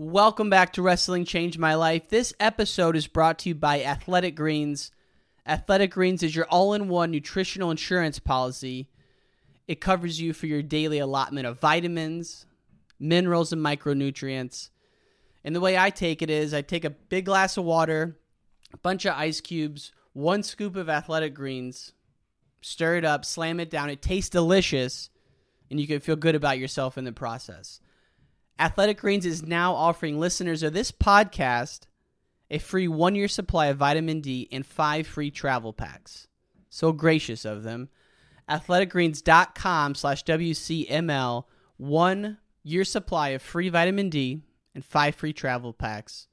Welcome back to Wrestling Changed My Life. This episode is brought to you by Athletic Greens. Athletic Greens is your all in one nutritional insurance policy. It covers you for your daily allotment of vitamins, minerals, and micronutrients. And the way I take it is I take a big glass of water, a bunch of ice cubes, one scoop of Athletic Greens, stir it up, slam it down. It tastes delicious, and you can feel good about yourself in the process. Athletic Greens is now offering listeners of this podcast a free one year supply of vitamin D and five free travel packs. So gracious of them. Athleticgreens.com slash WCML, one year supply of free vitamin D and five free travel packs.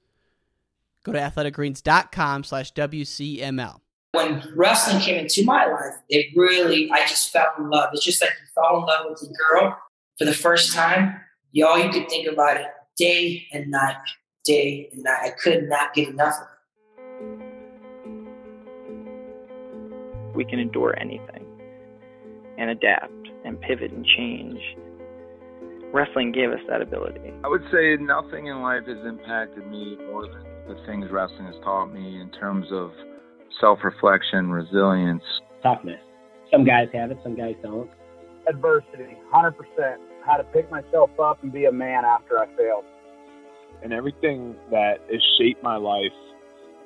Go to athleticgreens.com slash WCML. When wrestling came into my life, it really, I just fell in love. It's just like you fall in love with a girl for the first time. You all you could think about it day and night, day and night. I could not get enough of it. We can endure anything and adapt and pivot and change. Wrestling gave us that ability. I would say nothing in life has impacted me more than the things wrestling has taught me in terms of self reflection, resilience. Toughness. Some guys have it, some guys don't. Adversity, 100%. How to pick myself up and be a man after I failed. And everything that has shaped my life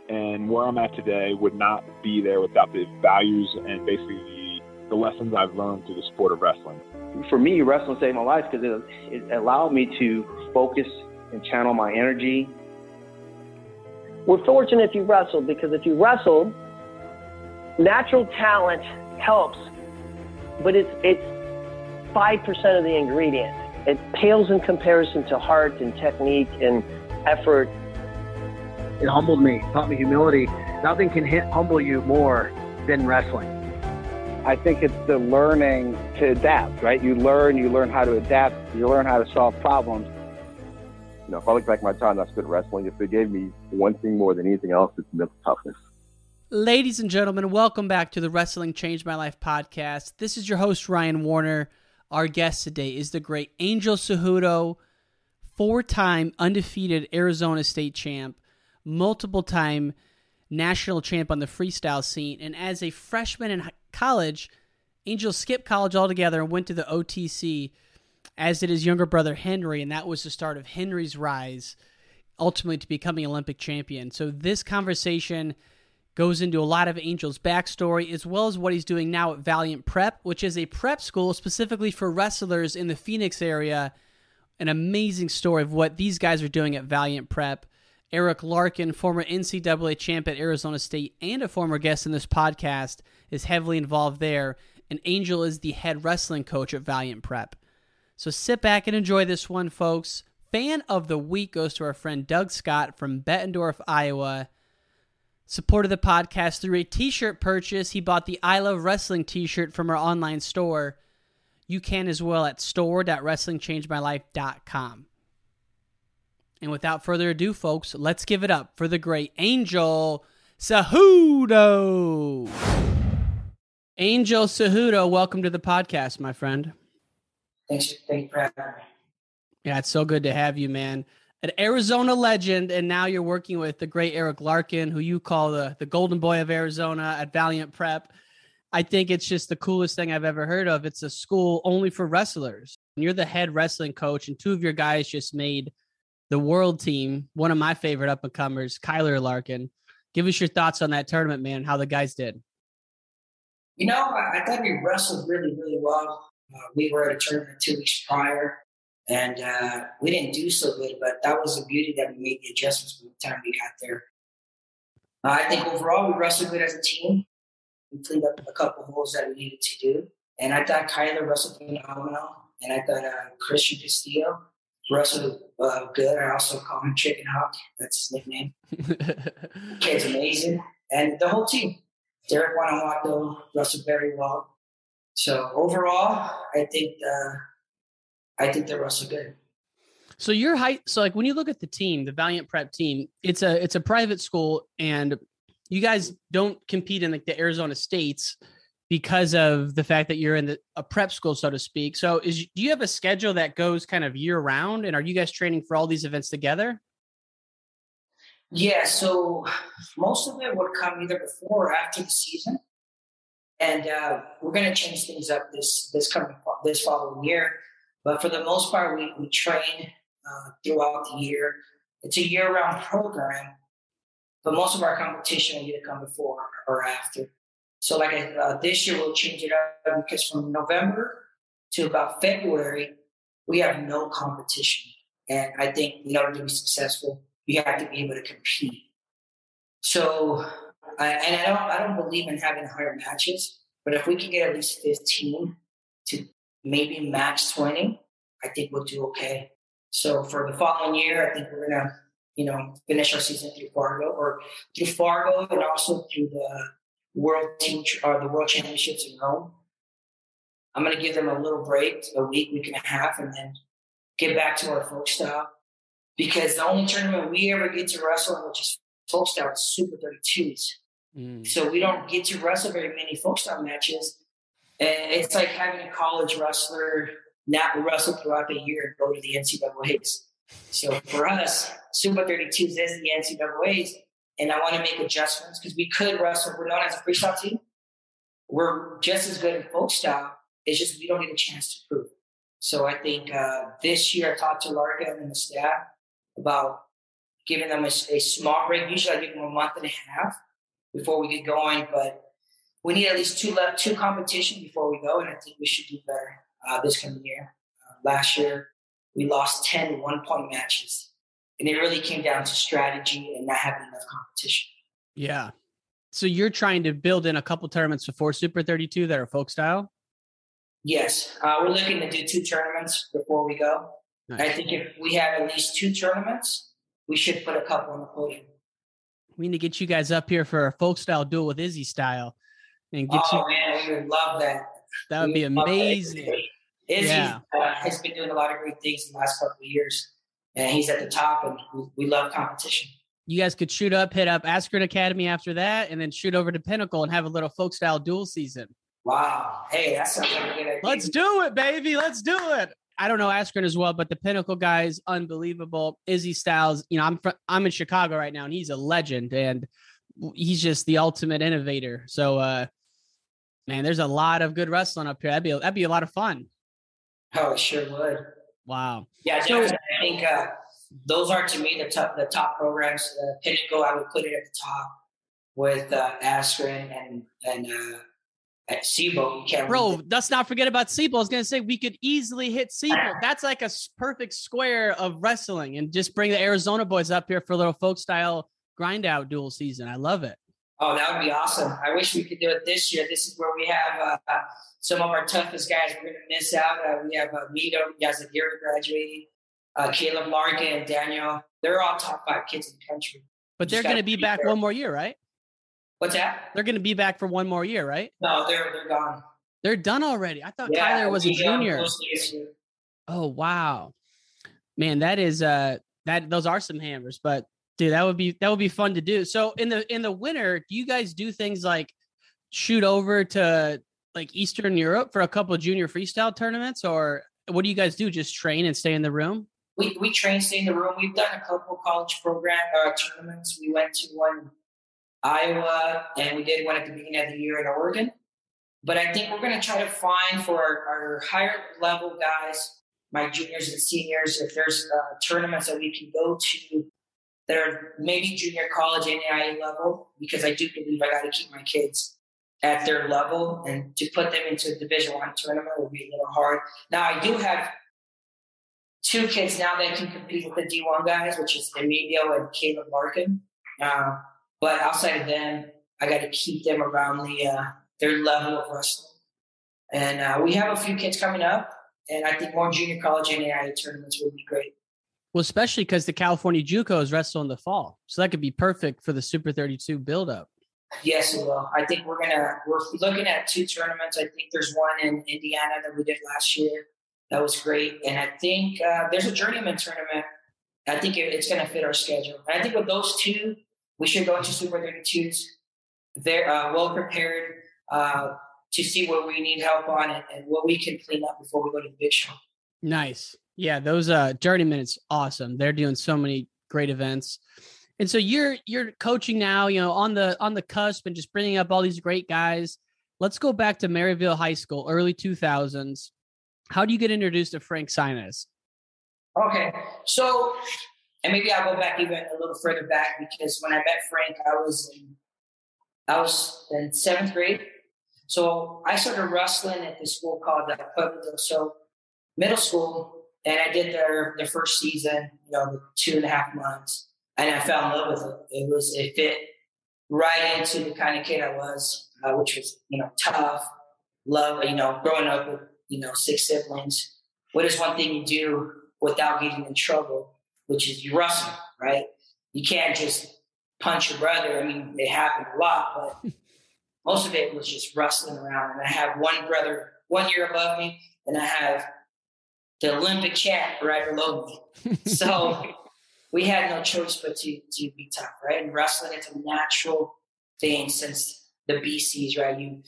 and where I'm at today would not be there without the values and basically the, the lessons I've learned through the sport of wrestling. For me, wrestling saved my life because it, it allowed me to focus and channel my energy. We're fortunate if you wrestled because if you wrestled, natural talent helps, but it's it's five percent of the ingredient. It pales in comparison to heart and technique and effort. It humbled me, taught me humility. Nothing can hit, humble you more than wrestling. I think it's the learning to adapt, right? You learn, you learn how to adapt, you learn how to solve problems. You know, if I look back at my time I spent wrestling, if they gave me one thing more than anything else, it's mental toughness. Ladies and gentlemen, welcome back to the Wrestling Changed My Life podcast. This is your host, Ryan Warner. Our guest today is the great Angel Cejudo, four time undefeated Arizona State champ, multiple time national champ on the freestyle scene. And as a freshman in college, Angel skipped college altogether and went to the OTC, as did his younger brother Henry. And that was the start of Henry's rise, ultimately to becoming Olympic champion. So this conversation goes into a lot of Angel's backstory as well as what he's doing now at Valiant Prep, which is a prep school specifically for wrestlers in the Phoenix area. An amazing story of what these guys are doing at Valiant Prep. Eric Larkin, former NCAA champ at Arizona State and a former guest in this podcast, is heavily involved there. And Angel is the head wrestling coach at Valiant Prep. So sit back and enjoy this one, folks. Fan of the week goes to our friend Doug Scott from Bettendorf, Iowa supported the podcast through a t-shirt purchase. He bought the I Love Wrestling t-shirt from our online store. You can as well at store.wrestlingchangemylife.com. And without further ado, folks, let's give it up for the great Angel Cejudo. Angel Cejudo, welcome to the podcast, my friend. Thanks, thank you for having me. Yeah, it's so good to have you, man an Arizona legend, and now you're working with the great Eric Larkin, who you call the the golden boy of Arizona at Valiant Prep. I think it's just the coolest thing I've ever heard of. It's a school only for wrestlers. And you're the head wrestling coach, and two of your guys just made the world team. One of my favorite up and comers, Kyler Larkin. Give us your thoughts on that tournament, man. How the guys did. You know, I, I thought we wrestled really, really well. Uh, we were at a tournament two weeks prior and uh, we didn't do so good, but that was the beauty that we made the adjustments by the time we got there. Uh, I think overall we wrestled good as a team. We cleaned up a couple holes that we needed to do. And I thought Kyler wrestled phenomenal. And I thought uh, Christian Castillo wrestled uh, good. I also call him Chicken Hawk. That's his nickname. Kid's amazing. And the whole team. Derek Guanajuato wrestled very well. So overall, I think uh, I think they're also good. So your height, so like when you look at the team, the Valiant Prep team, it's a it's a private school, and you guys don't compete in like the Arizona states. because of the fact that you're in the, a prep school, so to speak. So, is do you have a schedule that goes kind of year round, and are you guys training for all these events together? Yeah, so most of it would come either before or after the season, and uh, we're going to change things up this this coming this following year. But for the most part, we we train uh, throughout the year. It's a year round program, but most of our competition will either come before or after. So, like I uh, this year, we'll change it up because from November to about February, we have no competition. And I think in order to be successful, you have to be able to compete. So, I, and I don't, I don't believe in having higher matches, but if we can get at least 15 to maybe max 20, I think we'll do okay. So for the following year, I think we're gonna, you know, finish our season through Fargo or through Fargo and also through the World Team or uh, the World Championships in Rome. I'm gonna give them a little break, a week, week and a half, and then get back to our folk style. Because the only tournament we ever get to wrestle in, which is folk style, is Super 32s. Mm. So we don't get to wrestle very many folk style matches. And it's like having a college wrestler not wrestle throughout the year and go to the NCAAs. So for us, Super 32s is the NCAAs and I want to make adjustments because we could wrestle. We're known as a freestyle team. We're just as good in folk style. It's just we don't get a chance to prove. So I think uh, this year I talked to Larkin and the staff about giving them a, a, small break. Usually I give them a month and a half before we get going, but we need at least two left, two competition before we go, and I think we should do better uh, this coming year. Uh, last year we lost 10 one point matches and it really came down to strategy and not having enough competition. Yeah. So you're trying to build in a couple tournaments before Super 32 that are folk style? Yes. Uh, we're looking to do two tournaments before we go. Nice. I think if we have at least two tournaments, we should put a couple on the podium. We need to get you guys up here for a folk style duel with Izzy style. And get oh, you... man, we would love that. That would we be amazing. Izzy yeah. uh, has been doing a lot of great things in the last couple of years and he's at the top, and we love competition. You guys could shoot up, hit up Askren Academy after that, and then shoot over to Pinnacle and have a little folk style dual season. Wow. Hey, that sounds like a good idea. Let's do it, baby. Let's do it. I don't know Askren as well, but the Pinnacle guys, unbelievable. Izzy Styles, you know, I'm fr- I'm in Chicago right now, and he's a legend, and he's just the ultimate innovator. So, uh, man, there's a lot of good wrestling up here. That'd be that'd be a lot of fun. Oh, it sure would. Wow. Yeah, so, I think uh, those are to me the top the top programs. Uh, Pinnacle, I would put it at the top with uh, Askren and and uh, at SIBO. Bro, let's not forget about SIBO. I was gonna say we could easily hit SIBO. That's like a perfect square of wrestling, and just bring the Arizona boys up here for a little folk style grind out dual season. I love it. Oh, that would be awesome. I wish we could do it this year. This is where we have uh, some of our toughest guys. We're going to miss out. Uh, we have uh, Mito Yazagiri graduating, uh, Caleb Larkin, and Daniel. They're all top five kids in the country. But they're going to be back there. one more year, right? What's that? They're going to be back for one more year, right? No, they're they're gone. They're done already. I thought yeah, Tyler was a junior. Oh wow, man, that is uh that those are some hammers. But Dude, that would be that would be fun to do. So in the in the winter, do you guys do things like shoot over to like Eastern Europe for a couple junior freestyle tournaments, or what do you guys do? Just train and stay in the room? We we train, stay in the room. We've done a couple college program uh, tournaments. We went to one Iowa, and we did one at the beginning of the year in Oregon. But I think we're going to try to find for our, our, higher level guys, my juniors and seniors, if there's uh, tournaments that we can go to that are maybe junior college and NAIA level, because I do believe I got to keep my kids at their level and to put them into a division one tournament would be a little hard. Now I do have two kids now that can compete with the D1 guys, which is Emilio and Caleb Larkin. Uh, but outside of them, I got to keep them around the uh, their level of wrestling. And uh, we have a few kids coming up, and I think more junior college and NAIA tournaments would be great. Well, especially because the California JUCOs wrestle in the fall, so that could be perfect for the Super 32 buildup. Yes, it will. I think we're gonna we're looking at two tournaments. I think there's one in Indiana that we did last year. That was great, and I think uh, there's a journeyman tournament. I think it, it's going to fit our schedule. And I think with those two, we should go into Super 32s. They're uh, well prepared. Uh, to see what we need help on and, and what we can clean up before we go to the big show. Nice. Yeah, those uh Journeyman is awesome. They're doing so many great events. And so you're you're coaching now, you know, on the on the cusp and just bringing up all these great guys. Let's go back to Maryvale High School, early 2000s. How do you get introduced to Frank Sinus? Okay, so and maybe I'll go back even a little further back because when I met Frank, I was in I was in seventh grade. So I started wrestling at this school called the Pueblo del Sol Middle School, and I did their their first season, you know, two and a half months, and I fell in love with it. It was it fit right into the kind of kid I was, uh, which was you know tough, love, you know, growing up with you know six siblings. What is one thing you do without getting in trouble? Which is you wrestle, right? You can't just punch your brother. I mean, it happened a lot, but most of it was just wrestling around. And I have one brother one year above me, and I have the Olympic champ right below me. So we had no choice but to to be tough, right? And wrestling it's a natural thing since the BCs, right? You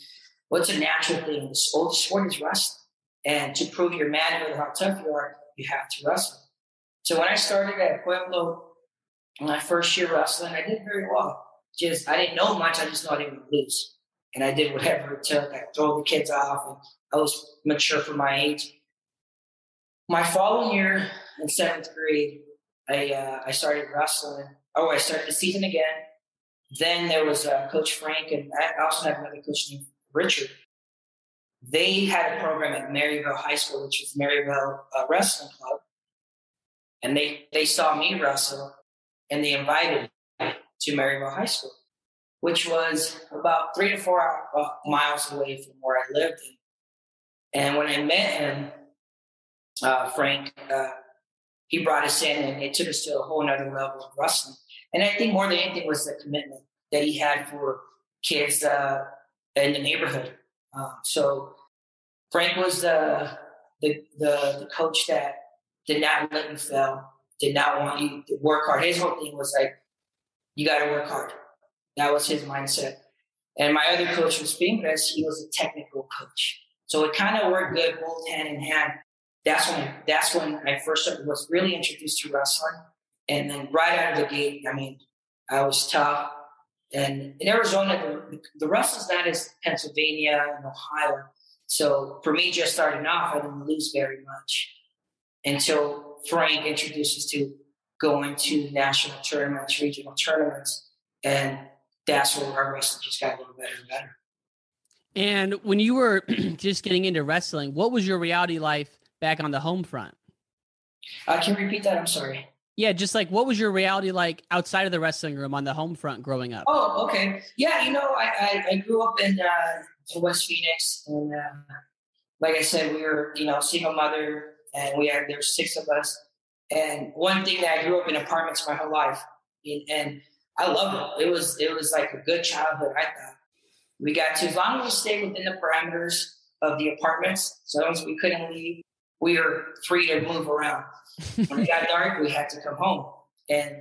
what's a natural thing? The oldest sport is wrestling. And to prove your manhood, how tough you are, you have to wrestle. So when I started at Pueblo, my first year wrestling, I did very well. Just I didn't know much. I just know I didn't lose, and I did whatever it took. I throw the kids off, and I was mature for my age. My following year in seventh grade, I uh, I started wrestling. Oh, I started the season again. Then there was uh, Coach Frank, and I also had another coach named Richard. They had a program at Maryvale High School, which is Maryvale uh, Wrestling Club, and they they saw me wrestle and they invited me to Maryvale High School, which was about three to four uh, miles away from where I lived. And when I met him, uh, Frank, uh, he brought us in and it took us to a whole other level of wrestling. And I think more than anything was the commitment that he had for kids uh, in the neighborhood. Um, so Frank was the, the, the the coach that did not let you fail did not want you to work hard. His whole thing was like, you got to work hard. That was his mindset. And my other coach was Pincus. He was a technical coach. So it kind of worked good both hand in hand. That's when that's when I first was really introduced to wrestling. And then right out of the gate, I mean, I was tough. And in Arizona, the, the wrestling's not as Pennsylvania and Ohio. So for me, just starting off, I didn't lose very much until Frank introduced us to going to national tournaments, regional tournaments, and that's where our wrestling just got a little better and better. And when you were just getting into wrestling, what was your reality life back on the home front? Uh, can you repeat that? I'm sorry. Yeah, just like what was your reality like outside of the wrestling room on the home front growing up? Oh, okay. Yeah, you know, I, I, I grew up in, uh, in West Phoenix, and uh, like I said, we were, you know, single mother, and we had there's six of us. And one thing that I grew up in apartments my whole life, and I love it. It was it was like a good childhood. I thought we got to as long as we stayed within the parameters of the apartments, so as we couldn't leave, we were free to move around. when it got dark, we had to come home, and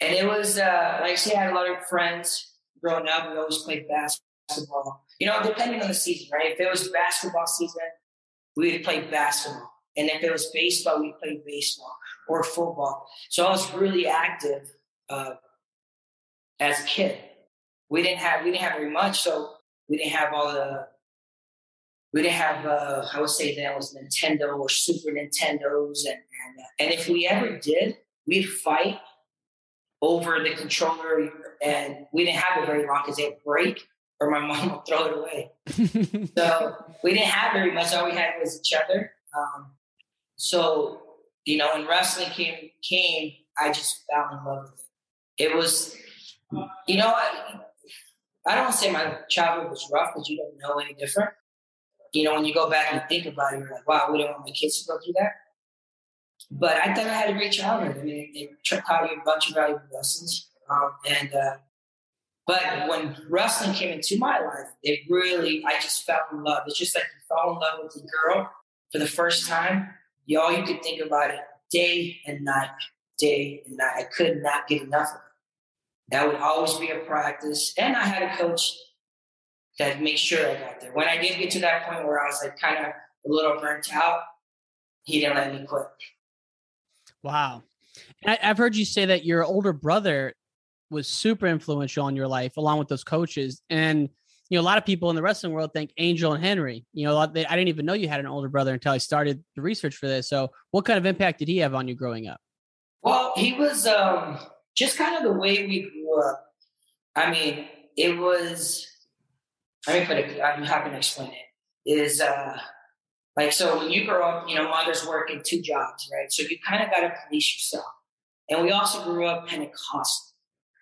and it was uh, like I had a lot of friends growing up. We always played basketball. You know, depending on the season, right? If it was basketball season, we would play basketball. And if it was baseball, we played baseball or football. So I was really active uh, as a kid. We didn't have we didn't have very much, so we didn't have all the we didn't have uh, I would say that was Nintendo or Super Nintendos, and and, uh, and if we ever did, we'd fight over the controller, and we didn't have it very long because it'd break or my mom would throw it away. so we didn't have very much. All we had was each other. Um, so, you know, when wrestling came came, I just fell in love with it. It was, you know, I, I don't want to say my childhood was rough because you don't know any different. You know, when you go back and think about it, you're like, wow, we don't want my kids to go through that. But I thought I had a great childhood. I mean, it, it taught you a bunch of valuable lessons. Um, and, uh, but when wrestling came into my life, it really, I just fell in love. It's just like you fall in love with a girl for the first time y'all, you could think about it day and night, day and night. I could not get enough of it. That would always be a practice. And I had a coach to make sure I got there. When I did get to that point where I was like kind of a little burnt out, he didn't let me quit. Wow. I, I've heard you say that your older brother was super influential in your life, along with those coaches. And you know, a lot of people in the wrestling world think Angel and Henry. You know, they, I didn't even know you had an older brother until I started the research for this. So, what kind of impact did he have on you growing up? Well, he was um, just kind of the way we grew up. I mean, it was. I me put it. I'm happy to explain it. Is uh, like so when you grow up, you know, mothers work in two jobs, right? So you kind of got to police yourself. And we also grew up Pentecostal.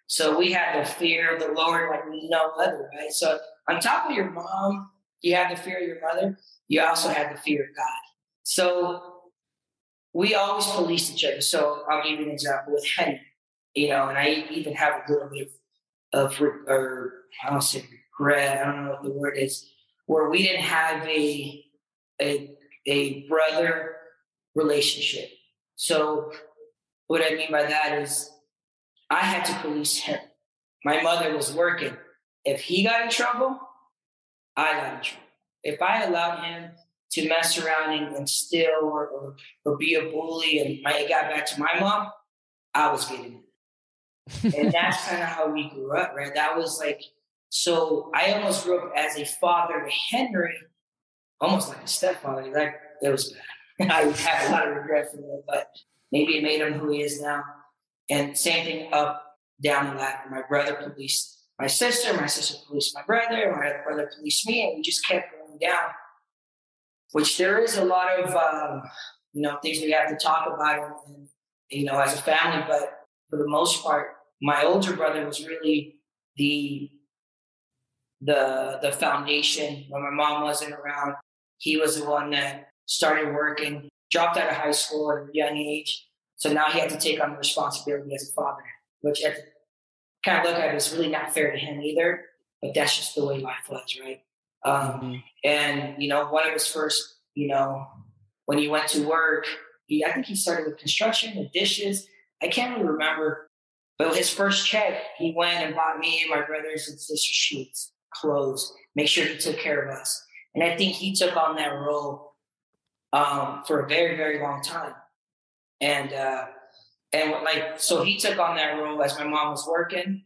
So we had the fear of the Lord like no other, right? So on top of your mom, you had the fear of your mother, you also had the fear of God. So we always policed each other. So I'll give you an example with Henry, you know, and I even have a little bit of, of or I don't say regret, I don't know what the word is, where we didn't have a a a brother relationship. So what I mean by that is I had to police him. My mother was working. If he got in trouble, I got in trouble. If I allowed him to mess around and, and steal or, or, or, be a bully and I got back to my mom, I was getting it. and that's kind of how we grew up, right? That was like, so I almost grew up as a father to Henry, almost like a stepfather. Like, it was bad. I have a lot of regret for that, but maybe it made him who he is now. And same thing up, down the ladder. My brother policed my sister, my sister policed my brother, my brother policed me, and we just kept going down. Which there is a lot of, um, you know, things we have to talk about, and, you know, as a family. But for the most part, my older brother was really the the the foundation when my mom wasn't around. He was the one that started working, dropped out of high school at a young age, so now he had to take on the responsibility as a father, which I kind of look at it as really not fair to him either. But that's just the way life was, right? Um, mm-hmm. And you know, one of his first, you know, when he went to work, he I think he started with construction, the dishes. I can't really remember, but his first check, he went and bought me and my brothers and sisters sheets, clothes, make sure he took care of us. And I think he took on that role um, for a very, very long time and uh, and like so he took on that role as my mom was working.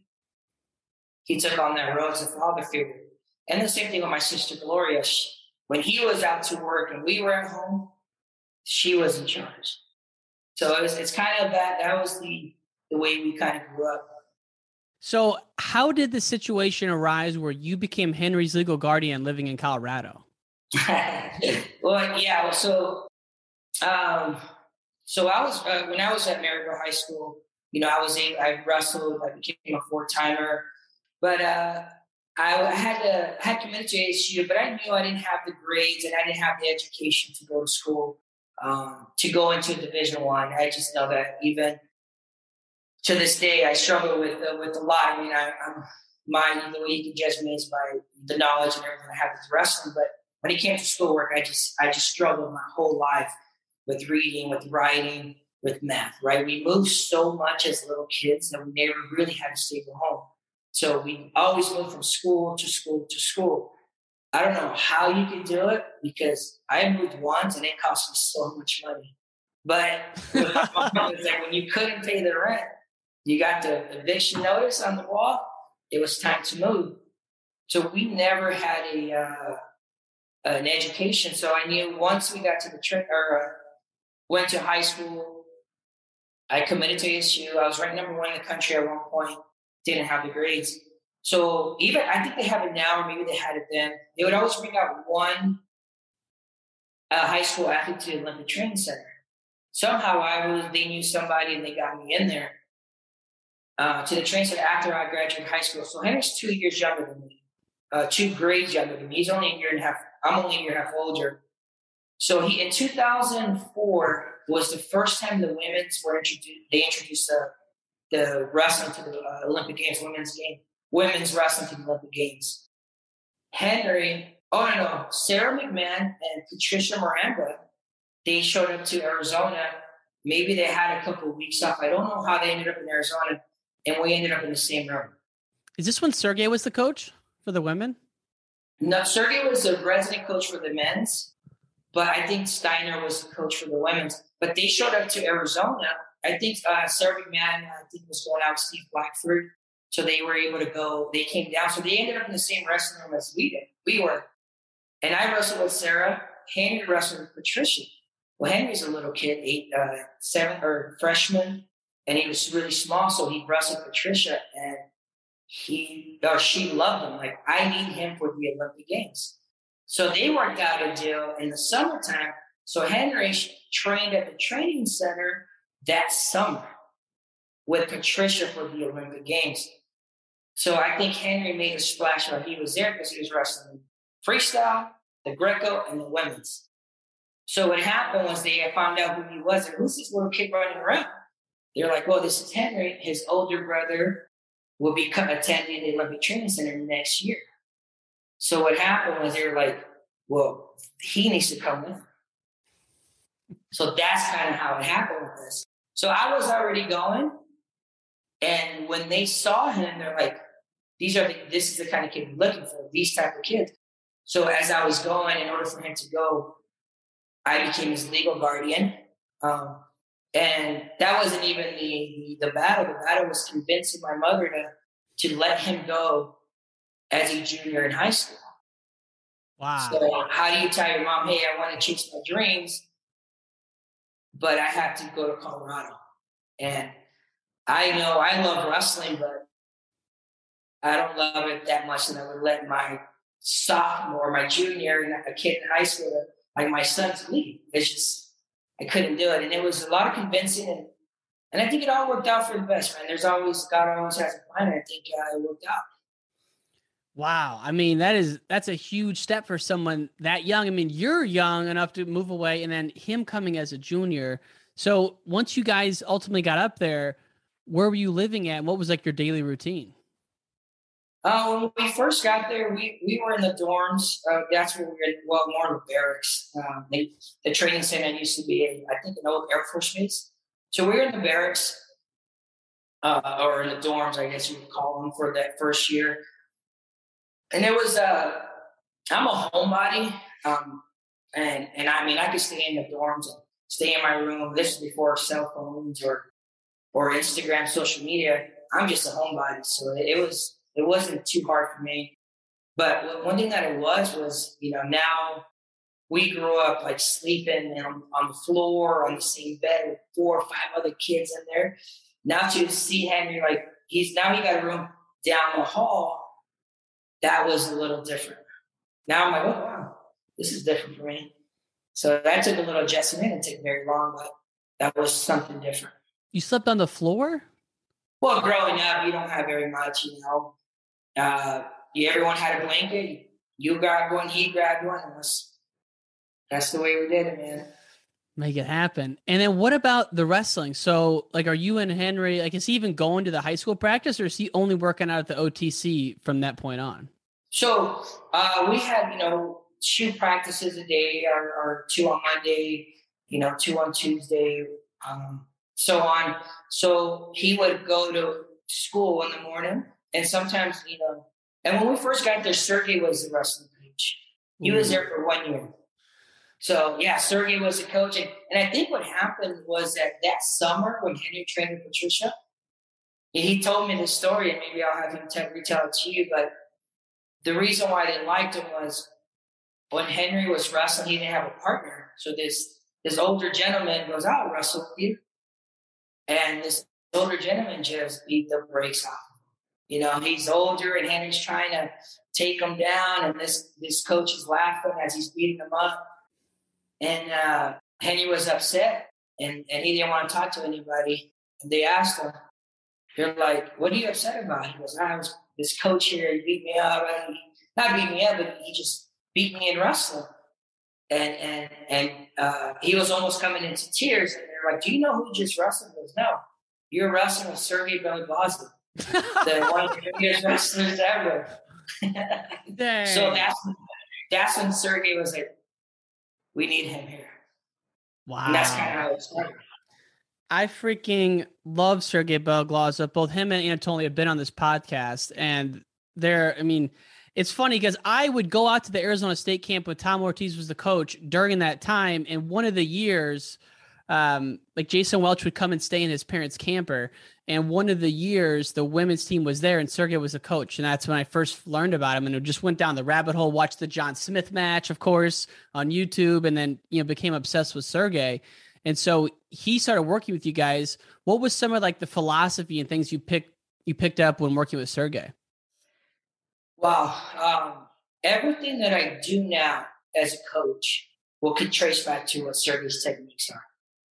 He took on that role as a father figure, and the same thing with my sister Gloria. She, when he was out to work and we were at home, she was in charge. So it was, it's kind of that. That was the the way we kind of grew up. So, how did the situation arise where you became Henry's legal guardian living in Colorado? well, yeah. So, um, so I was uh, when I was at Maryvale High School. You know, I was a, I wrestled. I became a four timer, but uh, I had to I had committed to ASU, but I knew I didn't have the grades and I didn't have the education to go to school um, to go into Division One. I. I just know that even to this day, I struggle with uh, with a lot. I mean, I, am my the way you can judge me is by the knowledge and everything I have with wrestling. But when it came to schoolwork, I just I just struggled my whole life with reading, with writing, with math, right? We moved so much as little kids that we never really had a stable home. So we always moved from school to school to school. I don't know how you can do it because I moved once and it cost me so much money. But it's like when you couldn't pay the rent, you got the eviction notice on the wall. It was time to move. So we never had a uh, an education. So I knew once we got to the trip or uh, went to high school. I committed to ASU. I was ranked number one in the country at one point. Didn't have the grades. So even I think they have it now, or maybe they had it then. They would always bring out one uh, high school athlete to the Olympic Training Center. Somehow I was. They knew somebody and they got me in there uh, to the training center after I graduated high school. So Henry's two years younger than me, uh, two grades younger than me. He's only a year and a half. I'm only a year and a half older. So he in 2004 was the first time the women's were introduced. They introduced the the wrestling to the uh, Olympic Games, women's game, women's wrestling to the Olympic Games. Henry, oh no, no, Sara McMann and Patricia Miranda, they showed up to Arizona. Maybe they had a couple of weeks off. I don't know how they ended up in Arizona, and we ended up in the same room. Is this when Sergey was the coach for the women? No, Sergey was the resident coach for the men's, but I think Steiner was the coach for the women's. But they showed up to Arizona. I think uh, Sara McMann, I think was going out with Steve Blackford. So they were able to go, they came down. So they ended up in the same wrestling room as we did. We were. And I wrestled with Sara. Henry wrestled with Patricia. Well, Henry's a little kid, eight, uh, seven or freshman, and he was really small. So he wrestled Patricia and he or she loved him. Like, I need him for the Olympic Games. So they worked out a deal in the summertime. So Henry trained at the training center that summer with Patricia for the Olympic Games. So I think Henry made a splash while he was there because he was wrestling freestyle, the Greco, and the women's. So what happened was they found out who he was and who's this little kid running around? They're like, well, this is Henry. His older brother will be attending the Olympic Training Center next year. So what happened was they were like, well, he needs to come with. So that's kind of how it happened with this. So I was already going, and when they saw him, they're like, "These are the, this is the kind of kid we're looking for. These type of kids." So as I was going, in order for him to go, I became his legal guardian. Um, and that wasn't even the, the, the battle. The battle was convincing my mother to to let him go as a junior in high school. Wow. So how do you tell your mom, hey, I want to chase my dreams, but I have to go to Colorado? And I know I love wrestling, but I don't love it that much that I would let my sophomore, my junior, and a kid in high school, like my son, to leave. It's just I couldn't do it, and it was a lot of convincing, and and I think it all worked out for the best, man. There's always God always has a plan. I think uh, it worked out. Wow, I mean that is that's a huge step for someone that young. I mean, you're young enough to move away, and then him coming as a junior. So once you guys ultimately got up there, where were you living at? What was like your daily routine? Uh, when we first got there, we, we were in the dorms. Uh, that's where we were, well, more in the barracks. Um, they, the training center used to be, I think, an old Air Force base. So we were in the barracks, uh, or in the dorms, I guess you would call them, for that first year. And it was, uh, I'm a homebody. Um, and, and I mean, I could stay in the dorms and stay in my room. This was before cell phones or or Instagram, social media. I'm just a homebody, so it was it wasn't too hard for me. But one thing that it was was you know now we grew up like sleeping on, on the floor on the same bed with four or five other kids in there. Now to see Henry like he's now he got a room down the hall. That was a little different. Now I'm like, oh wow, this is different for me. So that took a little adjustment. It didn't take very long, but that was something different. You slept on the floor? Well, growing up, you don't have very much, you know. Uh, you, everyone had a blanket. You grabbed one, he grabbed one, and that's, that's the way we did it, man. Make it happen. And then what about the wrestling? So, like, are you and Henry, like, is he even going to the high school practice or is he only working out at the OTC from that point on? So, uh, we had, you know, two practices a day, or, or two on Monday, you know, two on Tuesday. Um, so on. So he would go to school in the morning, and sometimes, you know, and when we first got there, Sergey was the wrestling coach. He mm was there for one year. So yeah, Sergey was the coach, and, and I think what happened was that that summer when Henry trained with Patricia, he told me the story, and maybe I'll have him tell, retell it to you. But the reason why they liked him was when Henry was wrestling, he didn't have a partner. So this this older gentleman goes, "I'll wrestle with you." And this older gentleman just beat the brakes off. You know, he's older and Henry's trying to take him down, and this this coach is laughing as he's beating him up. And uh, Henry was upset, and, and he didn't want to talk to anybody. And they asked him, they're like, "What are you upset about?" He goes, "I was this coach here. He beat me up. He, not beat me up, but he just beat me in wrestling." And and and uh, he was almost coming into tears. And they're like, do you know who just wrestled? He goes, no, you're wrestling with Sergey Beloglazov, the one of the biggest wrestlers ever. so that's that's when Sergey was like, we need him here. Wow. And that's kind of how it started. I freaking love Sergey Beloglazov. Both him and Anatoly have been on this podcast, and they're, I mean, It's funny because I would go out to the Arizona State camp when Thom Ortiz was the coach during that time, and one of the years, um, like Jason Welch would come and stay in his parents' camper, and one of the years the women's team was there, and Sergey was a coach, and that's when I first learned about him, and it just went down the rabbit hole. Watched the John Smith match, of course, on YouTube, and then you know became obsessed with Sergey, and so he started working with you guys. What was some of like the philosophy and things you picked you picked up when working with Sergey? Wow. Um, everything that I do now as a coach will could trace back to what Sergey's techniques are.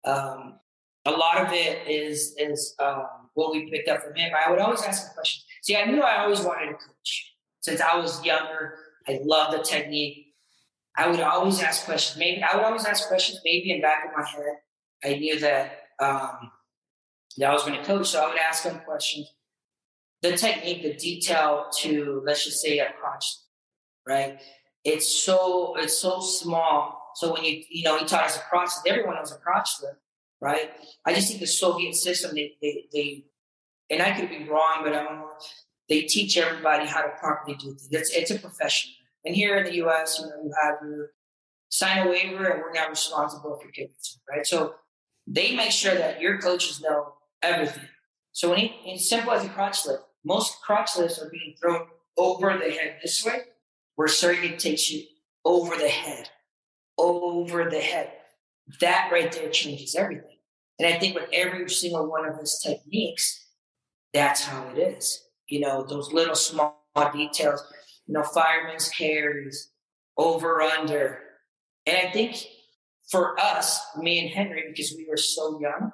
Um, a lot of it is is um, what we picked up from him. I would always ask him questions. See, I knew I always wanted to coach since I was younger. I love the technique. I would always ask questions. Maybe I would always ask questions. Maybe in back of my head, I knew that um, that I was going to coach, so I would ask him questions the technique, the detail to let's just say a crotch, right? It's so it's so small. So when you you know he taught us a crotch, everyone was a crotch lift, right? I just think the Soviet system they they, they and I could be wrong, but I don't know. They teach everybody how to properly do things. It's it's a profession. And here in the U.S., you know, you have your sign a waiver, and we're not responsible for it, right? So they make sure that your coaches know everything. So when he, it's simple as a crotch lift, most crotch lifts are being thrown over the head this way, where Sergey takes you over the head, over the head. That right there changes everything. And I think with every single one of his techniques, that's how it is. You know, those little small details, you know, fireman's carries, over, under. And I think for us, me and Henry, because we were so young,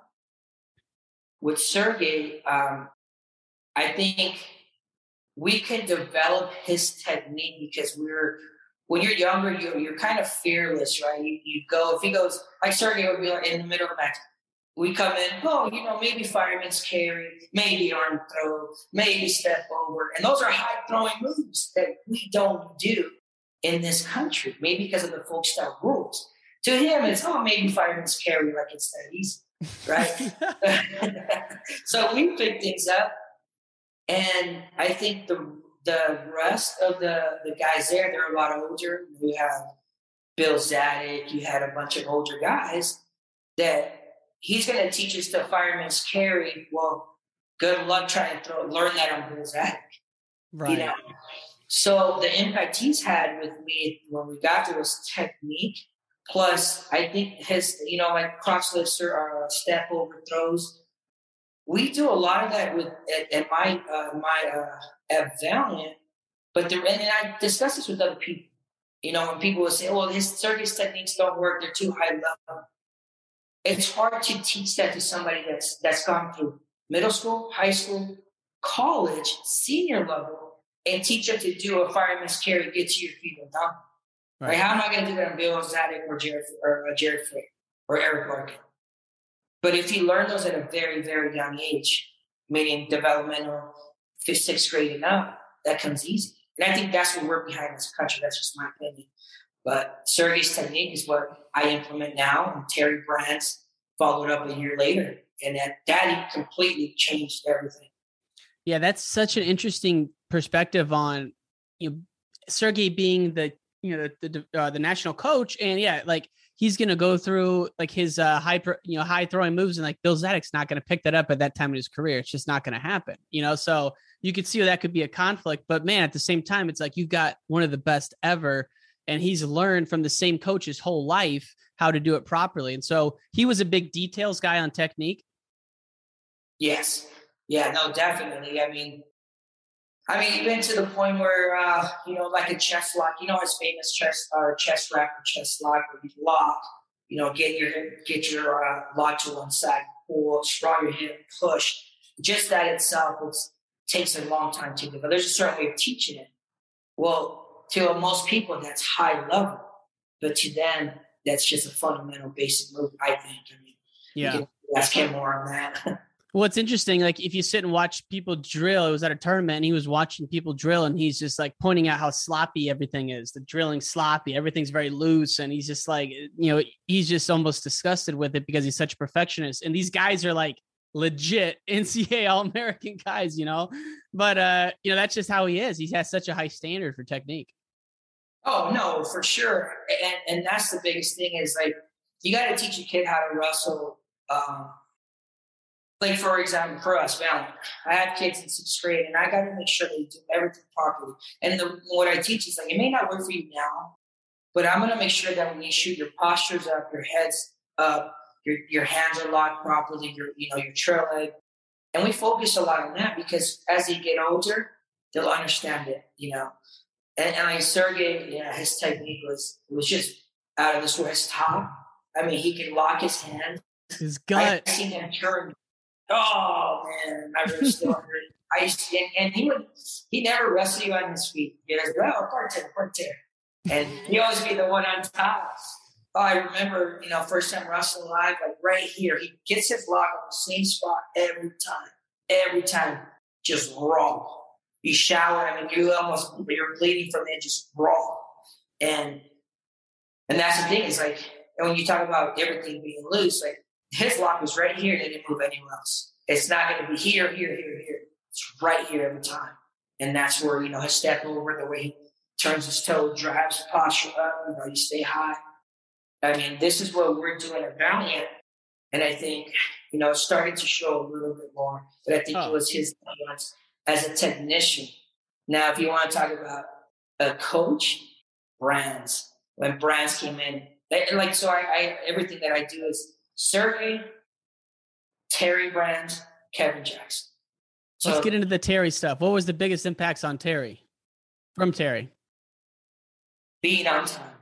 with Sergey, um, I think we can develop his technique because we're when you're younger, you're, you're kind of fearless, right? You, you go if he goes like Sergey would be like in the middle of the match. We come in, oh, you know, maybe fireman's carry, maybe arm throw, maybe step over, and those are high throwing moves that we don't do in this country, maybe because of the folk style rules. To him, it's oh, maybe fireman's carry, like it's that easy, right? so we pick things up and I think the the rest of the the guys there, they're a lot older. You have Bill Zadick, you had a bunch of older guys that he's going to teach us the fireman's carry. Well, good luck trying to throw, learn that on Bill Zadick. Right. You know? So the impact he's had with me when we got to his technique, plus I think his, you know, like crotch lifts or uh, step over throws, we do a lot of that with at, at my uh, my uh, at Valiant, but there and I discuss this with other people. You know, when people will say, "Well, his circus techniques don't work; they're too high level." It's hard to teach that to somebody that's that's gone through middle school, high school, college, senior level, and teach them to do a fireman's carry, get to your feet and down. Right. right? How am I going to do that on Bill Zadick or Jerry or uh, Jerry Frey or Eric Larkin? But if you learn those at a very, very young age, meaning developmental, fifth, sixth grade and up, that comes easy. And I think that's what we're behind as a country. That's just my opinion. But Sergey's technique is what I implement now, and Terry Brands followed up a year later, and that that completely changed everything. Yeah, that's such an interesting perspective on you know Sergey being the you know the the, uh, the national coach, and yeah, like he's going to go through like his uh, high, you know, high throwing moves, and like Bill Zadick's not going to pick that up at that time in his career. It's just not going to happen, you know. So you could see that could be a conflict, but man, at the same time, it's like you've got one of the best ever, and he's learned from the same coach his whole life how to do it properly. And so he was a big details guy on technique. Yes. Yeah, no, definitely. I mean, I mean, even to the point where, uh, you know, like a chest lock, you know, his famous chest, uh, chest wrap or chest lock, where you lock, you know, get your get your uh, lock to one side, pull, straw your hip, push. Just that itself takes a long time to do, but There's a certain way of teaching it. Well, to most people, that's high level, but to them, that's just a fundamental, basic move. I think. I mean, yeah. You can ask him more on that. Well, it's interesting. Like if you sit and watch people drill, it was at a tournament and he was watching people drill and he's just like pointing out how sloppy everything is. The drilling sloppy, everything's very loose. And he's just like, you know, he's just almost disgusted with it because he's such a perfectionist. And these guys are like legit NCAA All American guys, you know. But uh, you know, that's just how he is. He has such a high standard for technique. Oh no, for sure. And and that's the biggest thing is like you got to teach a kid how to wrestle. Um, like for example, for us, Valiant, I have kids in sixth grade, and I got to make sure they do everything properly. And the, what I teach is like it may not work for you now, but I'm going to make sure that when you shoot, your posture's up, your head's up, your your hands are locked properly, your you know your trail leg, and we focus a lot on that because as they get older, they'll understand it. You know, and, and like Sergey, you know, his technique was was just out of this world. His top, I mean, he can lock his hand. His gut. I seen him turn. Oh man, I really still hurt. I and, and, he would he never wrestle you on his feet. He goes, well, par terre. And he always be the one on top. Oh, I remember, you know, first time wrestling live, like right here, he gets his lock on the same spot every time. Every time. Just raw. You shower, I mean, you almost you're bleeding from it, just raw. And and that's the thing, is like and when you talk about everything being loose, like his lock was right here They didn't move anywhere else. It's not going to be here, here, here, here. It's right here every time. And that's where, you know, his step over, the way he turns his toe, drives the posture up, you know, you stay high. I mean, this is what we're doing at Valiant. And I think, you know, it's starting to show a little bit more. But I think oh. it was his influence as a technician. Now, if you want to talk about a coach, Brands. When Brands came in, like so, I, I everything that I do is Sergey, Terry Brands, Kevin Jackson. So, Let's get into the Terry stuff. What was the biggest impacts on Terry from Terry? Being on time.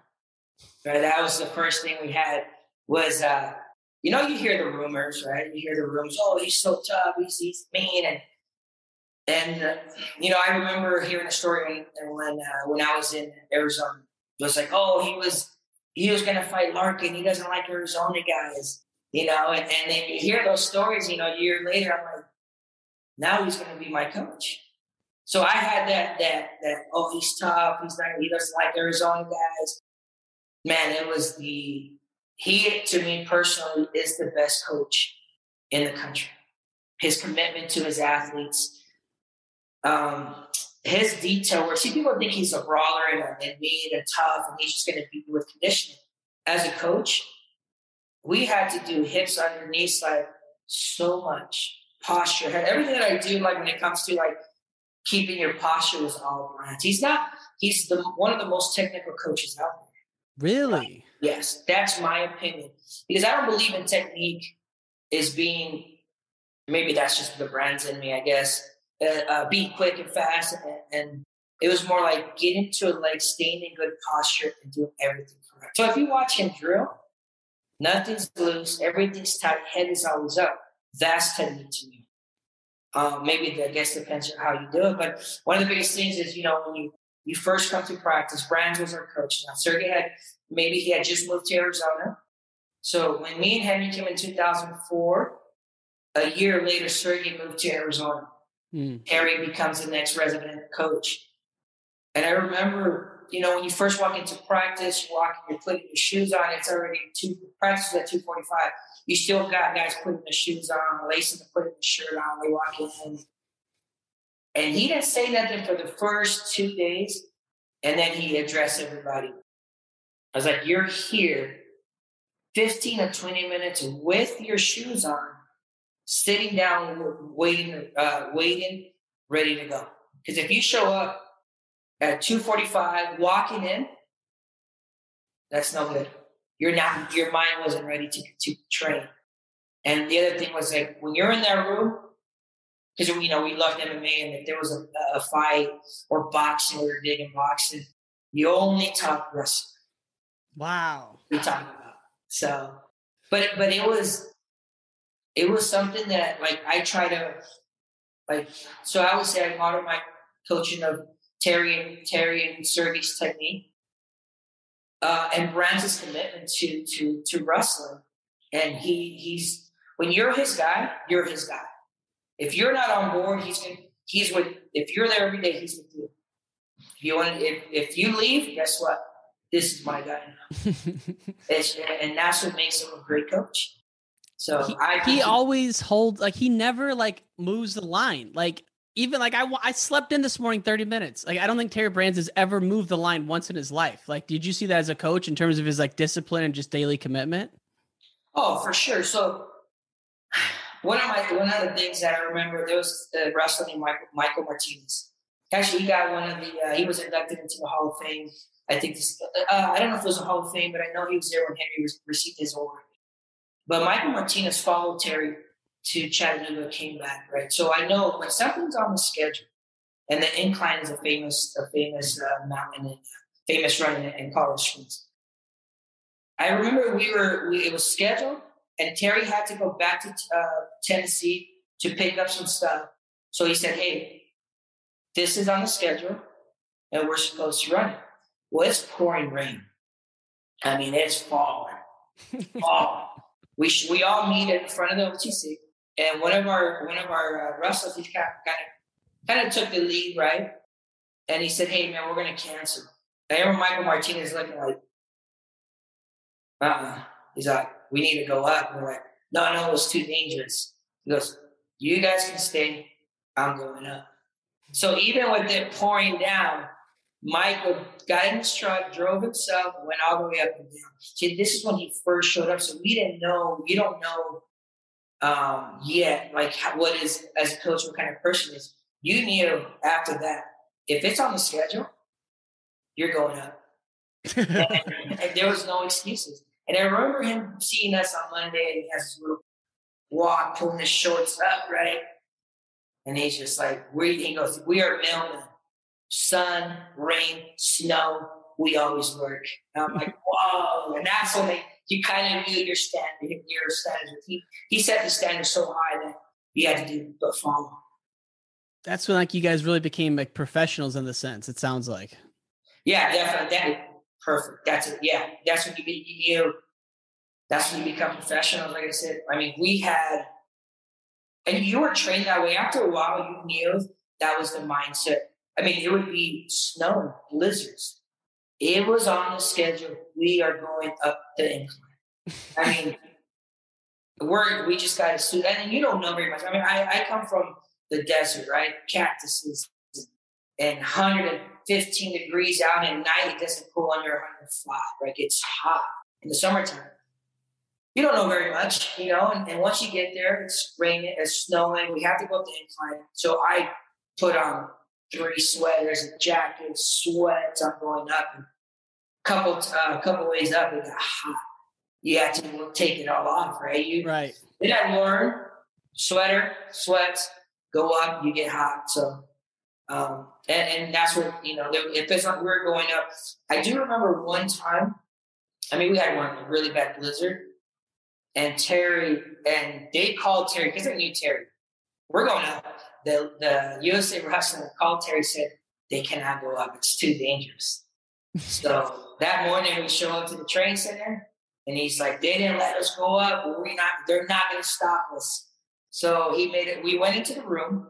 Right, that was the first thing we had. Was uh, you know you hear the rumors, right? You hear the rumors. Oh, he's so tough. He's, he's mean, and and uh, you know I remember hearing a story when when, uh, when I was in Arizona. It was like, oh, he was he was going to fight Larkin. He doesn't like Arizona guys, you know. And, and then you hear those stories, you know, a year later, I'm like, now he's going to be my coach. So I had that that that oh he's tough, he's not he doesn't like Arizona guys. Man, it was the he to me personally is the best coach in the country. His commitment to his athletes, um, his detail work. See, people think he's a brawler and, and mean and tough, and he's just going to beat you with conditioning. As a coach, we had to do hips underneath, like so much posture. Everything that I do, like when it comes to like keeping your posture, was all Brands. He's not. He's the one of the most technical coaches out there. Really? yes, that's my opinion. Because I don't believe in technique is being. Maybe that's just the brands in me, I guess uh, uh, be quick and fast. And, and, it was more like getting to like staying in good posture and doing everything correct. So if you watch him drill, nothing's loose, everything's tight, head is always up. That's technique to me. Um, maybe the, I guess depends on how you do it, but one of the biggest things is you know when you you first come to practice. Brands was our coach. Now Sergey had maybe he had just moved to Arizona, so when me and Henry came in 2004, a year later Sergey moved to Arizona. Mm. Harry becomes the next resident coach. And I remember, you know, when you first walk into practice, you walk, you're putting your shoes on, it's already two practice at 245. You still got guys putting their shoes on, lacing the putting the shirt on, they walk in. And he didn't say nothing for the first two days. And then he addressed everybody. I was like, You're here 15 or 20 minutes with your shoes on sitting down, waiting, uh, waiting, ready to go. Because if you show up at 2:45, walking in, that's no good. You're not. Your mind wasn't ready to to train. And the other thing was like when you're in that room, because you know we loved MMA, and if there was a, a fight or boxing, we were digging boxing. You only talk wrestling. Wow. We talk about so, but but it was it was something that like I try to like so I would say I model my coaching of Terry and Terry and Sergey's technique. Uh, and Brands' commitment to to to wrestling. And he he's when you're his guy, you're his guy. If you're not on board, he's gonna, he's with if you're there every day, he's with you. If you want if if you leave, guess what? This is my guy now. and that's what makes him a great coach. So he, I he always holds like he never like moves the line. Like even like I I slept in this morning 30 minutes. Like I don't think Terry Brands has ever moved the line once in his life. Like did you see that as a coach in terms of his like discipline and just daily commitment? Oh, for sure. So one of my one of the things that I remember there was the wrestler named Michael, Michael Martinez. Actually, he got one of the uh, he was inducted into the Hall of Fame. I think this uh, I don't know if it was a Hall of Fame, but I know he was there when Henry received his award. But Michael Martinez followed Terry to Chattanooga, came back, right? So I know when something's on the schedule, and the incline is a famous, a famous uh, mountain, and famous run in, in Colorado Springs. I remember we were, we, it was scheduled, and Terry had to go back to uh, Tennessee to pick up some stuff. So he said, "Hey, this is on the schedule, and we're supposed to run it." Well, it's pouring rain. I mean, it's falling, falling we sh- we all meet in front of the OTC, and one of our one of our uh, wrestlers he kind of kind of took the lead, right? And he said, "Hey man, we're gonna cancel." I remember Michael Martinez looking like, "Uh, uh he's like, we need to go up." And we're like, "No, no, it's too dangerous." He goes, "You guys can stay. I'm going up." So even with it pouring down, Michael got in his truck, drove himself, went all the way up and down. See, this is when he first showed up, so we didn't know. We don't know um, yet, like how, what is as a coach, what kind of person is. You knew after that, if it's on the schedule, you're going up, and, and, there was no excuses. And I remember him seeing us on Monday, and he has his little walk, pulling his shorts up, right, and he's just like, "We," he goes, "We are mailmen." Sun, rain, snow, we always work. And I'm like, whoa. And that's when they, you kind of knew your standard, your standards. He, he set the standard so high that you had to do but follow. That's when like you guys really became like professionals in the sense, it sounds like. Yeah, definitely. That, perfect. That's it. Yeah. That's when you, be, you, that's when you become professionals. Like I said, I mean, we had, and you were trained that way. After a while, you knew that was the mindset I mean, it would be snow, blizzards. It was on the schedule. We are going up the incline. I mean, we're we just got to suit. And you don't know very much. I mean, I, I come from the desert, right? Cactuses and 115 degrees out at night. It doesn't cool under 105. Like it's hot in the summertime. You don't know very much, you know. And, and once you get there, it's raining, it's snowing. We have to go up the incline. So I put on three sweaters, a jacket, sweats. I'm going up. And a couple, uh, a couple ways up, it got hot. You have to take it all off, right? You, right. Then I learned sweater, sweats, go up, you get hot. So, um, and, and that's what, you know, if it's like we're going up, I do remember one time, I mean, we had one really bad blizzard and Terry, and they called Terry because they knew Terry. We're going up the, the USA Wrestling called Terry said they cannot go up. It's too dangerous. so that morning we show up to the train center and he's like, they didn't let us go up. We not, they're not going to stop us. So he made it. We went into the room.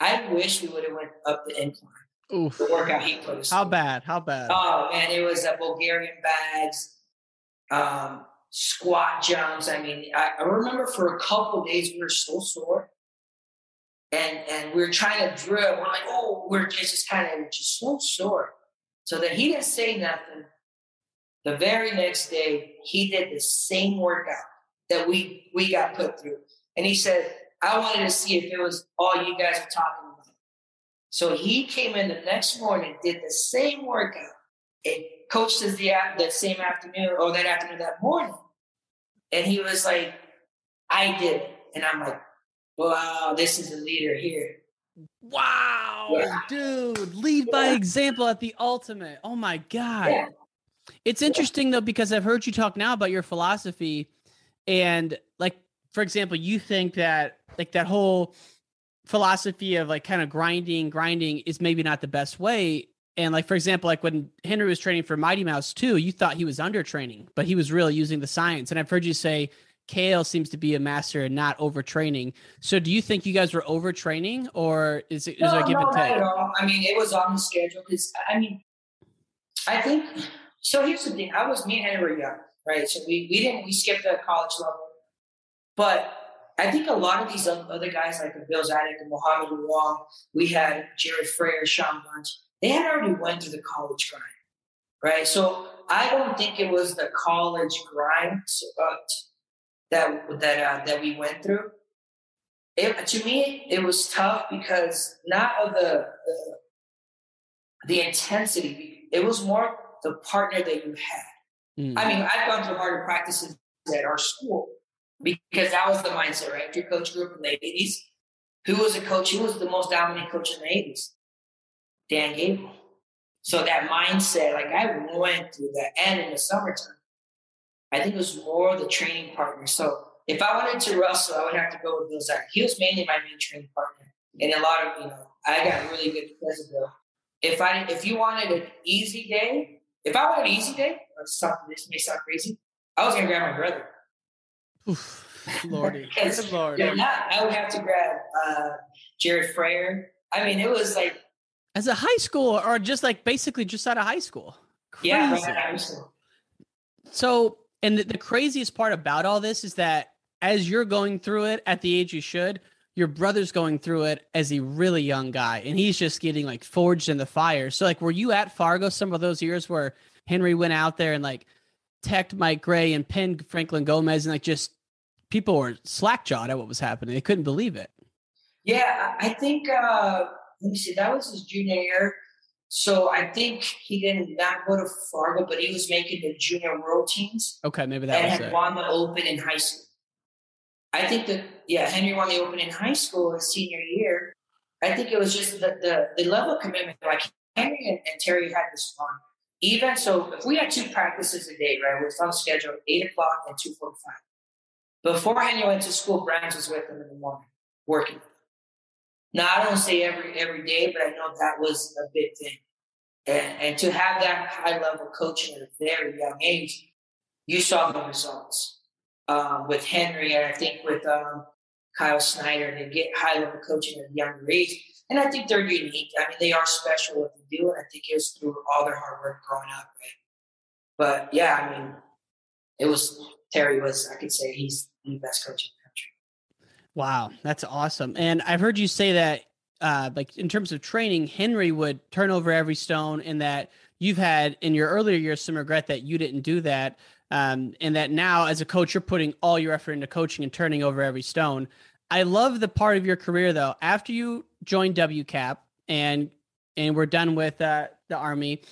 I wish we would have went up the incline. Oof. The workout he put us. How through. bad? How bad? Oh man, it was a Bulgarian bags, um, squat jumps. I mean, I, I remember for a couple days we were so sore and and we are trying to drill. We're like, oh, we're just, just kind of just so sore. So that he didn't say nothing. The very next day, he did the same workout that we we got put through, and he said, I wanted to see if it was all you guys were talking about. So he came in the next morning, did the same workout, and coached us the that same afternoon or that afternoon that morning, and he was like, I did it, and I'm like, wow, this is a leader here. Wow, yeah. dude, lead by example at the ultimate. Oh my God. Yeah. It's interesting though, because I've heard you talk now about your philosophy. And like, for example, you think that like that whole philosophy of like kind of grinding, grinding is maybe not the best way. And like, for example, like when Henry was training for Mighty Mouse too, you thought he was under training, but he was really using the science. And I've heard you say Cael seems to be a master and not overtraining. So, do you think you guys were overtraining, or is it is no, there a give no, and take? Not at all. I mean, it was on the schedule because I mean, I think so. Here's the thing: I was me and Henry were young, right? So we we didn't we skipped the college level. But I think a lot of these other guys, like Bill Zadick and Muhammad Wong, we had Jared Frayer, Shawn Bunch, they had already went through the college grind, right? So I don't think it was the college grind uh, that that uh, that we went through. It, to me, it was tough because not of the, the the intensity. It was more the partner that you had. Mm. I mean, I've gone through harder practices at our school because that was the mindset, right? Your coach grew up in the 80s. Who was a coach? Who was the most dominant coach in the 80s? Dan Gable. So that mindset, like I went through that, and in the summertime, I think it was more the training partner. So if I wanted to wrestle, I would have to go with Bill Zach. He was mainly my main training partner, and a lot of you know, I got really good because of Bill. If I if you wanted an easy day, if I wanted an easy day, or something this may sound crazy, I was gonna grab my brother. Oof, Lordy, Lord. If not, I would have to grab uh, Jared Frayer. I mean, it was like as a high school, or just like basically just out of high school. Crazy. Yeah, right high school. So, and the, the craziest part about all this is that as you're going through it at the age you should, your brother's going through it as a really young guy, and he's just getting like forged in the fire. So, like, were you at Fargo some of those years where Henry went out there and like teched Mike Grey and pinned Franklin Gomez, and like just people were slackjawed at what was happening. They couldn't believe it. Yeah, I think uh, let me see, that was his junior year. So I think he didn't not go to Fargo, but he was making the junior world teams. Okay, maybe that and had it. won the Open in high school. I think that yeah, Henry won the Open in high school his senior year. I think it was just the the, the level of commitment. Like Henry and, and Terry had this fun. Even so, if we had two practices a day, right, was on schedule eight o'clock and two forty five. Before Henry went to school, Brands was with him in the morning, working. Now I don't say every every day, but I know that was a big thing. And, and to have that high level coaching at a very young age, you saw the results um, with Henry, and I think with um, Kyle Snyder, to get high level coaching at a younger age. And I think they're unique. I mean, they are special what they do, and I think it was through all their hard work growing up. Right? But yeah, I mean, it was Terry was I could say he's the best coach Wow, that's awesome. And I've heard you say that, uh, like in terms of training, Henry would turn over every stone, and that you've had in your earlier years some regret that you didn't do that, um, and that now as a coach you're putting all your effort into coaching and turning over every stone. I love the part of your career though. After you joined WCAP and and we're done with uh, the Army,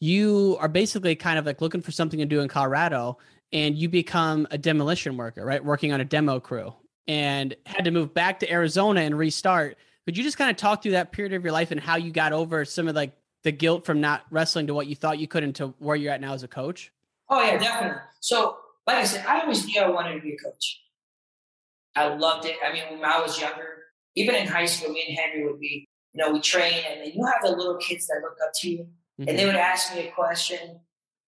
you are basically kind of like looking for something to do in Colorado, and you become a demolition worker, right? Working on a demo crew and had to move back to Arizona and restart. Could you just kind of talk through that period of your life and how you got over some of like the guilt from not wrestling to what you thought you could into where you're at now as a coach? Oh yeah, definitely. So, like I said, I always knew I wanted to be a coach. I loved it. I mean, when I was younger, even in high school, me and Henry would be, you know, we train, and then you have the little kids that look up to you, mm-hmm. and they would ask me a question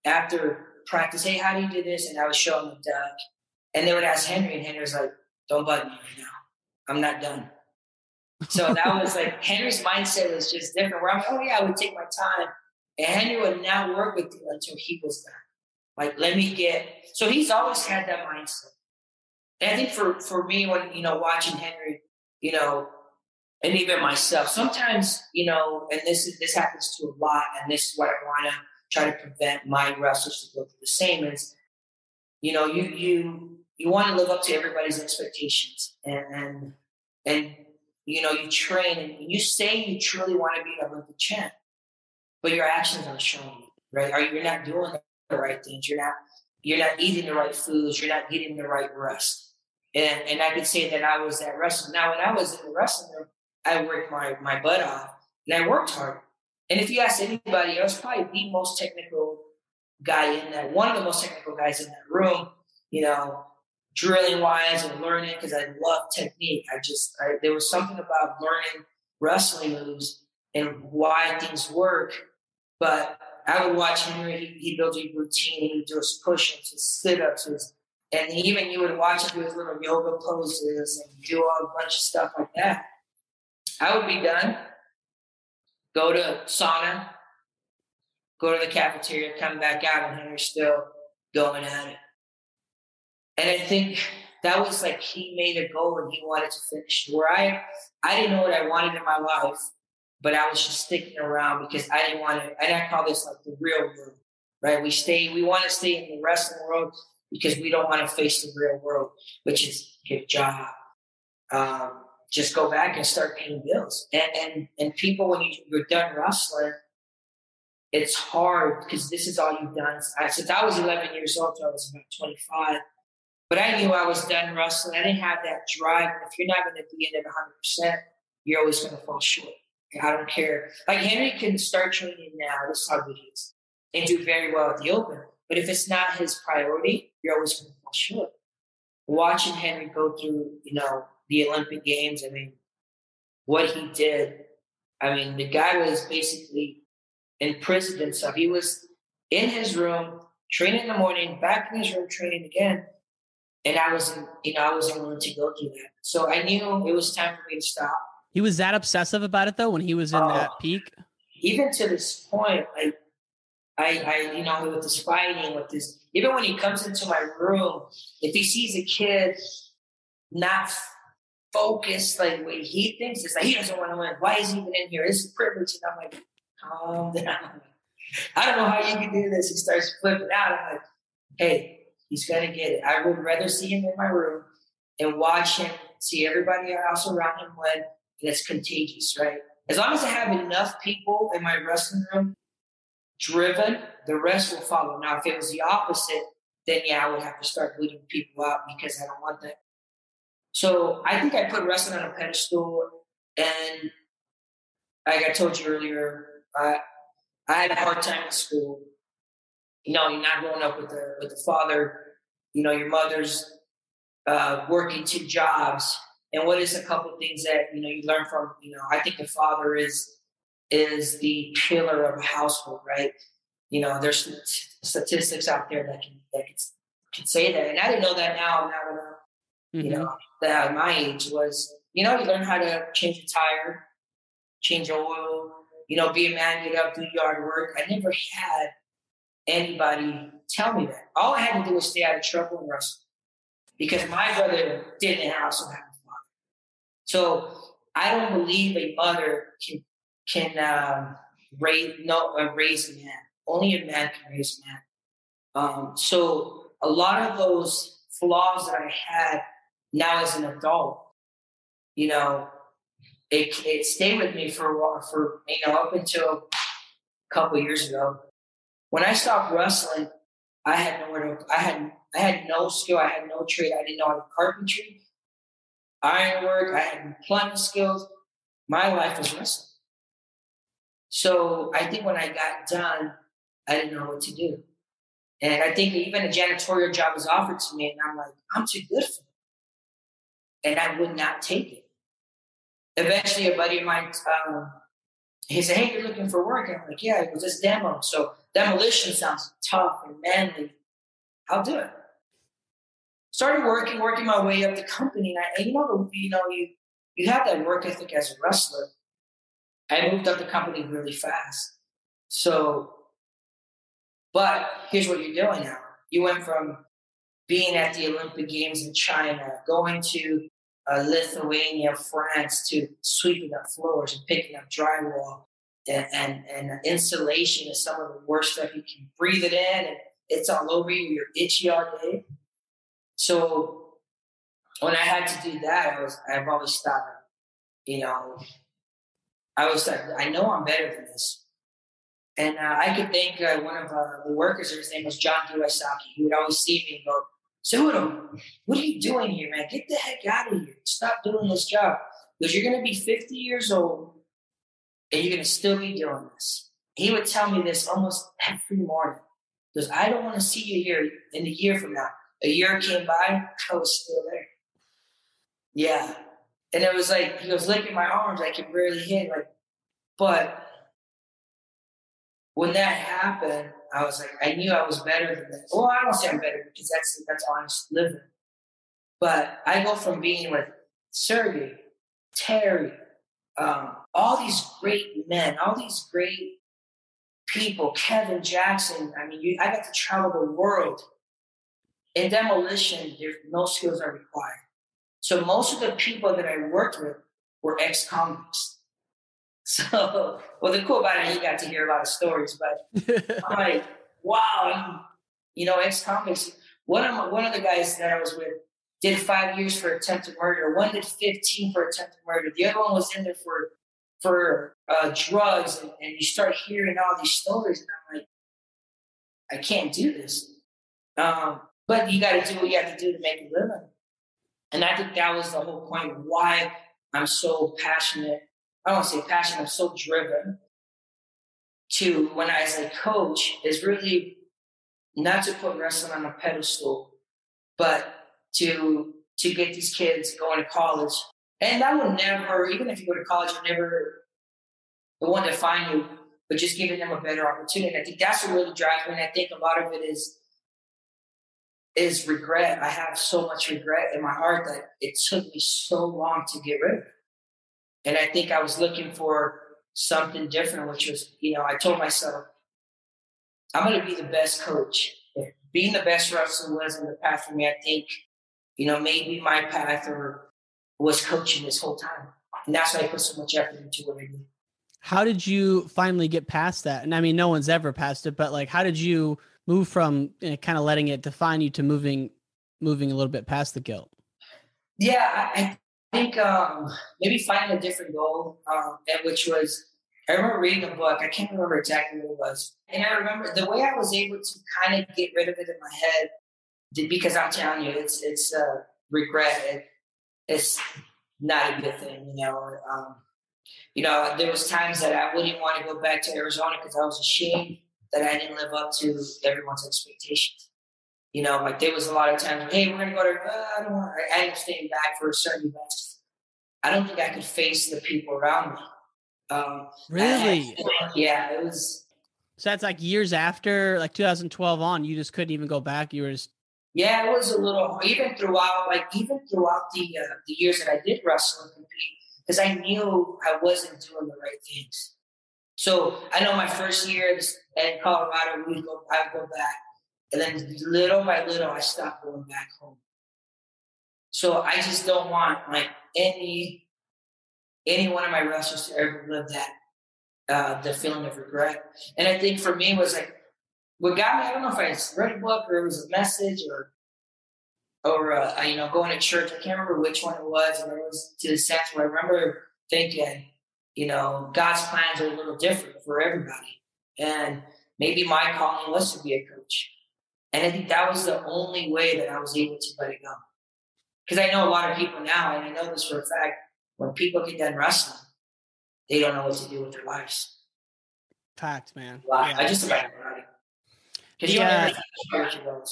after practice. Hey, how do you do this? And I would show them the duck, and they would ask Henry, and Henry was like, don't bug me right now. I'm not done. So that was like Henry's mindset was just different. Where I'm, oh yeah, I would take my time, and Henry would not work with you until he was done. Like let me get. So he's always had that mindset. And I think for for me, when you know watching Henry, you know, and even myself, sometimes you know, and this is this happens to a lot, and this is what I want to try to prevent my wrestlers to go through the same is, you know, you you you want to live up to everybody's expectations and and, you know you train and you say you truly want to be an Olympic champ, but your actions aren't showing right? Are you're not doing the right things? You're not you're not eating the right foods. You're not getting the right rest. And and I could say that I was at wrestling. Now, when I was in the wrestling room, I worked my my butt off and I worked hard. And if you ask anybody, I was probably the most technical guy in that one of the most technical guys in that room. You know, drilling wise and learning because I love technique. I just I, there was something about learning wrestling moves and why things work. But I would watch Henry. He, he build a routine. He would do his push-ups, his sit-ups, his, and even you would watch him do his little yoga poses and do all a bunch of stuff like that. I would be done. Go to sauna. Go to the cafeteria. Come back out, and Henry's still going at it. And I think that was like he made a goal and he wanted to finish. Where I I didn't know what I wanted in my life, but I was just sticking around because I didn't want to. And I call this like the real world, right? We stay, we want to stay in the wrestling world because we don't want to face the real world, which is get a job, um, just go back and start paying bills. And and and people, when you, you're done wrestling, it's hard because this is all you've done. I, since I was 11 years old, I was about 25. But I knew I was done wrestling. I didn't have that drive. If you're not going to be in it 100%, you're always going to fall short. I don't care. Like Henry can start training now. This is how he is, and do very well at the Open. But if it's not his priority, you're always going to fall short. Watching Henry go through, you know, the Olympic Games. I mean, what he did. I mean, the guy was basically in prison and stuff. He was in his room training in the morning, back in his room training again, and I wasn't, you know, I wasn't willing to go through that. So I knew it was time for me to stop. He was that obsessive about it though when he was in that Oh. peak. Even to this point, like I, I, you know, with this fighting, with this, even when he comes into my room, if he sees a kid not focused like what he thinks, it's like he doesn't want to win. Why is he even in here? This is privilege. And I'm like, calm down. I don't know how you can do this. He starts flipping out. I'm like, hey, he's gonna get it. I would rather see him in my room and watch him, see everybody else around him win, it's contagious, right? As long as I have enough people in my wrestling room driven, the rest will follow. Now, if it was the opposite, then yeah, I would have to start bleeding people out because I don't want that. So I think I put wrestling on a pedestal, and like I told you earlier, I I had a hard time in school. You know, you're not growing up with the with a father. You know, your mother's uh, working two jobs, and what is a couple things that you know you learn from? You know, I think the father is is the pillar of a household, right? You know, there's statistics out there that can that can, can say that, and I didn't know that now. Now you Mm-hmm. You know, that at my age was, you know, you learn how to change a tire, change oil, you know, be a man, get up, do yard work. I never had anybody tell me that. All I had to do was stay out of trouble and wrestle because my brother didn't also have a father. So I don't believe a mother can can um, raise no uh, raise a man. Only a man can raise a man. Um, so a lot of those flaws that I had now as an adult, you know, it, it stayed with me for a while, for, you know, up until a couple years ago. When I stopped wrestling, I had nowhere to, I had, I had no skill. I had no trade. I didn't know how to carpentry, ironwork. I had plumbing skills. My life was wrestling. So I think when I got done, I didn't know what to do. And I think even a janitorial job was offered to me, and I'm like, I'm too good for it. And I would not take it. Eventually, a buddy of mine, um, he said, Hey, you're looking for work. I'm like, Yeah, it was this demo. So demolition sounds tough and manly. I'll do it. Started working, working my way up the company. And, I, and you know, you know, you you have that work ethic as a wrestler. I moved up the company really fast. So but here's what you're doing now. You went from being at the Olympic Games in China, going to uh, Lithuania, France, to sweeping up floors and picking up drywall. And, and, and insulation is some of the worst stuff. You can breathe it in and it's all over you. You're itchy all day. So when I had to do that, I was, I've always thought, you know, I was like, I know I'm better than this. And uh, I could thank uh, one of uh, the workers, his name was John Iwasaki. He would always see me and go, Cejudo, what are you doing here, man? Get the heck out of here. Stop doing this job. Because you're going to be 50 years old and you're going to still be doing this. He would tell me this almost every morning. Because I don't want to see you here in a year from now. A year came by, I was still there. Yeah. And it was like, he was licking my arms. I could barely hit. Like, but when that happened, I was like, I knew I was better than that. Well, I don't say I'm better because that's that's honest living. But I go from being with Sergey, Terry, um, all these great men, all these great people, Kevin Jackson. I mean, you, I got to travel the world. in demolition, there no skills are required. So most of the people that I worked with were ex-convicts. So, well, the cool about it, you got to hear a lot of stories, but I'm like, wow, you know, ex-comics. One of my, one of the guys that I was with did five years for attempted murder. One did 15 for attempted murder. The other one was in there for for uh, drugs, and, and you start hearing all these stories, and I'm like, I can't do this. Um, but you got to do what you have to do to make a living. And I think that was the whole point why I'm so passionate. I don't say passion, I'm so driven to when I as a coach is really not to put wrestling on a pedestal, but to to get these kids going to college. And that will never, even if you go to college, will never the one define you, but just giving them a better opportunity. I think that's what really drives me. And I think a lot of it is is regret. I have so much regret in my heart that it took me so long to get rid of it. And I think I was looking for something different, which was, you know, I told myself, I'm going to be the best coach. If being the best wrestler wasn't the path for me, I think, you know, maybe my path or was coaching this whole time. And that's why I put so much effort into what I do. How did you finally get past that? And I mean, no one's ever passed it, but like, how did you move from you know, kind of letting it define you to moving, moving a little bit past the guilt? Yeah, I, think um, maybe finding a different goal, um, which was I remember reading a book. I can't remember exactly what it was, and I remember the way I was able to kind of get rid of it in my head because I'm telling you, it's it's uh, regret. It, it's not a good thing, you know. Um, you know, there was times that I wouldn't want to go back to Arizona because I was ashamed that I didn't live up to everyone's expectations. You know, like there was a lot of times, hey, we're gonna go to. Uh, I don't want. I ended up staying back for a certain event. I don't think I could face the people around me. Um, really? yeah, it was. So that's like years after, like 2012 on. You just couldn't even go back. You were just. Yeah, it was a little. Even throughout, like even throughout the uh, the years that I did wrestle and compete, because I knew I wasn't doing the right things. So I know my first year in Colorado, we go, I go back, and then little by little, I stopped going back home. So I just don't want like any any one of my wrestlers to ever live that uh, the feeling of regret. And I think for me was like what got me. I don't know if I read a book or it was a message or or uh, you know going to church. I can't remember which one it was, and it was to the sense where I remember thinking, you know, God's plans are a little different for everybody, and maybe my calling was to be a coach. And I think that was the only way that I was able to let it go. Because I know a lot of people now, and I know this for a fact, when people get done wrestling, they don't know what to do with their lives. Fact, man. Yeah. I just about. Because Yeah. you don't know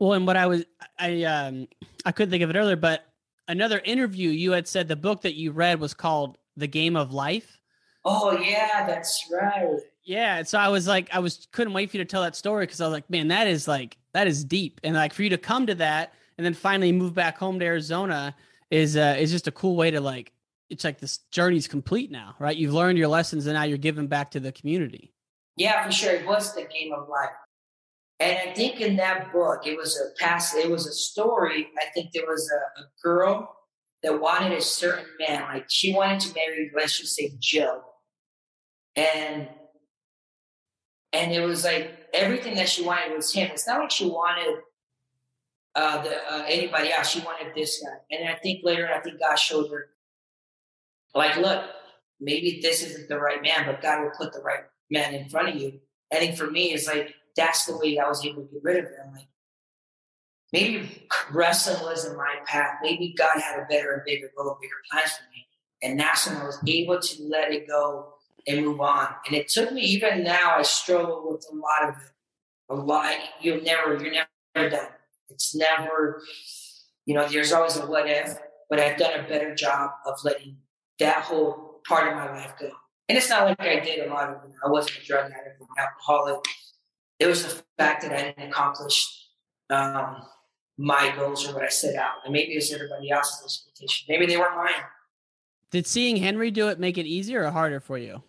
Well, and what I was, I um, I couldn't think of it earlier, but another interview you had said the book that you read was called The Game of Life. Oh yeah, that's right. Yeah, so I was like, I was couldn't wait for you to tell that story because I was like, man, that is like that is deep, and like for you to come to that and then finally move back home to Arizona is uh is just a cool way to like it's like this journey's complete now, right? You've learned your lessons and now you're giving back to the community. Yeah, for sure. It was the game of life. And I think in that book, it was a past, it was a story. I think there was a, a girl that wanted a certain man. Like she wanted to marry, let's just say Joe. And and it was like everything that she wanted was him. It's not like she wanted uh, the, uh, anybody else. She wanted this guy. And I think later, I think God showed her, like, look, maybe this isn't the right man, but God will put the right man in front of you. I think for me, it's like that's the way I was able to get rid of him. Like, maybe wrestling wasn't my path. Maybe God had a better and bigger goal, bigger plans for me. And that's when I was able to let it go and move on. And it took me even now. I struggle with a lot of it. A lot. You're never. You're never done. It's never. You know, there's always a what if. But I've done a better job of letting that whole part of my life go. And it's not like I did a lot of it. I wasn't a drug addict, an alcoholic. It was the fact that I didn't accomplish um, my goals or what I set out. And maybe it was everybody else's expectation. Maybe they weren't mine. Did seeing Henry do it make it easier or harder for you?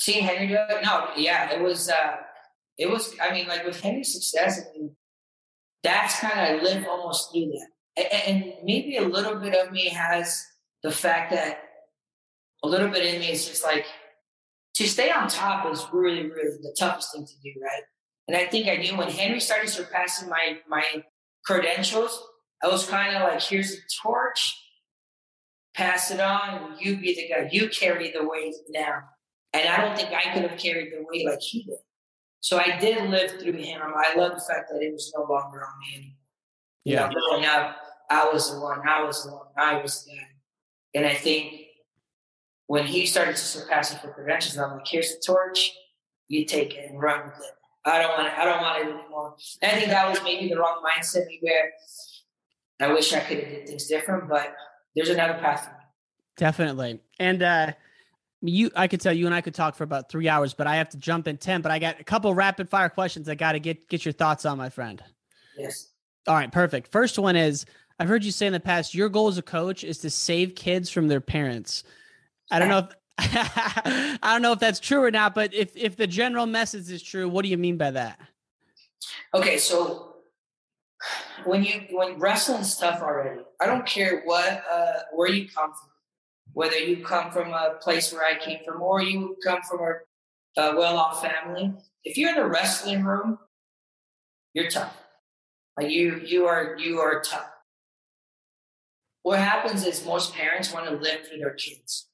Seeing Henry do it, no, yeah, it was. uh It was. I mean, like with Henry's success, I mean, that's kind of I live almost through that, and, and maybe a little bit of me has the fact that a little bit in me is just like to stay on top is really, really the toughest thing to do, right? And I think I knew when Henry started surpassing my my credentials, I was kind of like, here's the torch, pass it on, and you be the guy, you carry the weight now. And I don't think I could have carried the weight like he did. So I did live through him. I love the fact that it was no longer on me anymore. Yeah. You know, growing up, I was the one, I was the one, I was the guy. And I think when he started to surpass it for credentials, I'm like, here's the torch, you take it and run with it. I don't want it. I don't want it anymore. And I think that was maybe the wrong mindset. Maybe I wish I could have did things different, but there's another path for me. Definitely. And uh you I could tell you and I could talk for about three hours, but I have to jump in 10. But I got a couple rapid fire questions I gotta get get your thoughts on, my friend. Yes. All right, perfect. First one is I've heard you say in the past your goal as a coach is to save kids from their parents. I don't know if I don't know if that's true or not, but if if the general message is true, what do you mean by that? Okay, so when you when wrestling stuff already, I don't care what uh, where you come from, whether you come from a place where I came from or you come from a, a well-off family. If you're in the wrestling room, you're tough. Like you you are you are tough. What happens is most parents want to live for their kids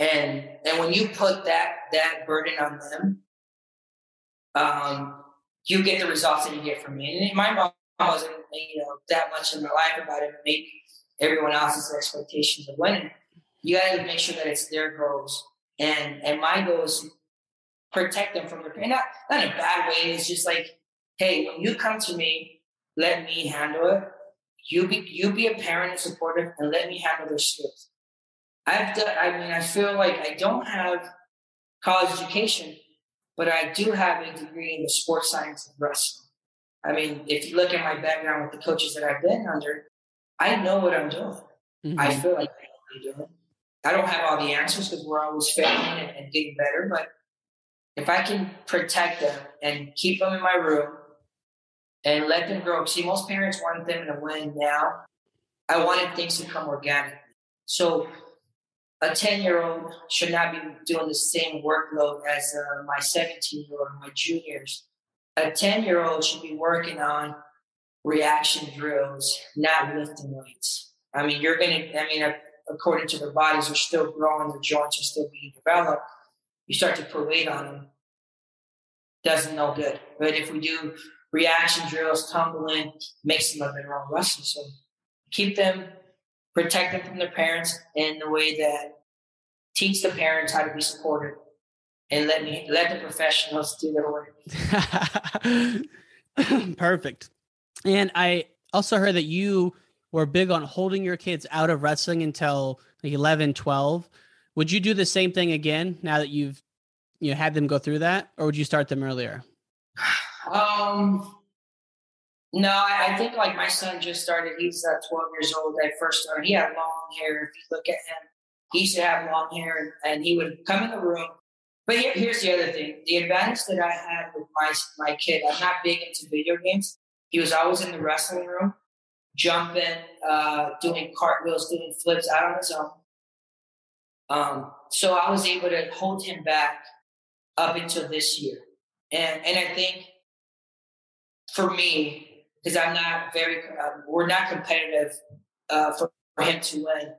and and when you put that that burden on them, um, you get the results that you get from me. And my mom wasn't you know that much in my life about it, maybe everyone else's expectations of winning. You got to make sure that it's their goals, and and my goal is protect them from their pain. Not not in a bad way. It's just like, hey, when you come to me, let me handle it. You be you be a parent and supportive, and let me handle their skills. I've done, I mean, I feel like I don't have college education, but I do have a degree in the sports science of wrestling. I mean, if you look at my background with the coaches that I've been under, I know what I'm doing. Mm-hmm. I feel like I know what I'm doing. I don't have all the answers because we're always failing and, and getting better, but if I can protect them and keep them in my room and let them grow. See, most parents want them to win now. I wanted things to come organically. So a 10 year old should not be doing the same workload as uh, my 17 year old my juniors. A 10 year old should be working on reaction drills, not lifting weights. I mean, you're going to, I mean, according to their bodies, are still growing, their joints are still being developed. You start to put weight on them, doesn't no good. But if we do reaction drills, tumbling, makes them a better wrestler. So keep them protect them from their parents in the way that teach the parents how to be supportive and let me let the professionals do their work. Perfect. And I also heard that you were big on holding your kids out of wrestling until like 11, 12. Would you do the same thing again now that you've you know, had them go through that or would you start them earlier? Um no, I, I, think like my son just started. He's uh, 12 years old. I first started. He had long hair. If you look at him, he used to have long hair, and he would come in the room. But here, here's the other thing: the advantage that I had with my my kid. I'm not big into video games. He was always in the wrestling room, jumping, uh, doing cartwheels, doing flips out on his own. Um, so I was able to hold him back up until this year, and and I think for me, because I'm not very, um, we're not competitive uh, for, for, him to win.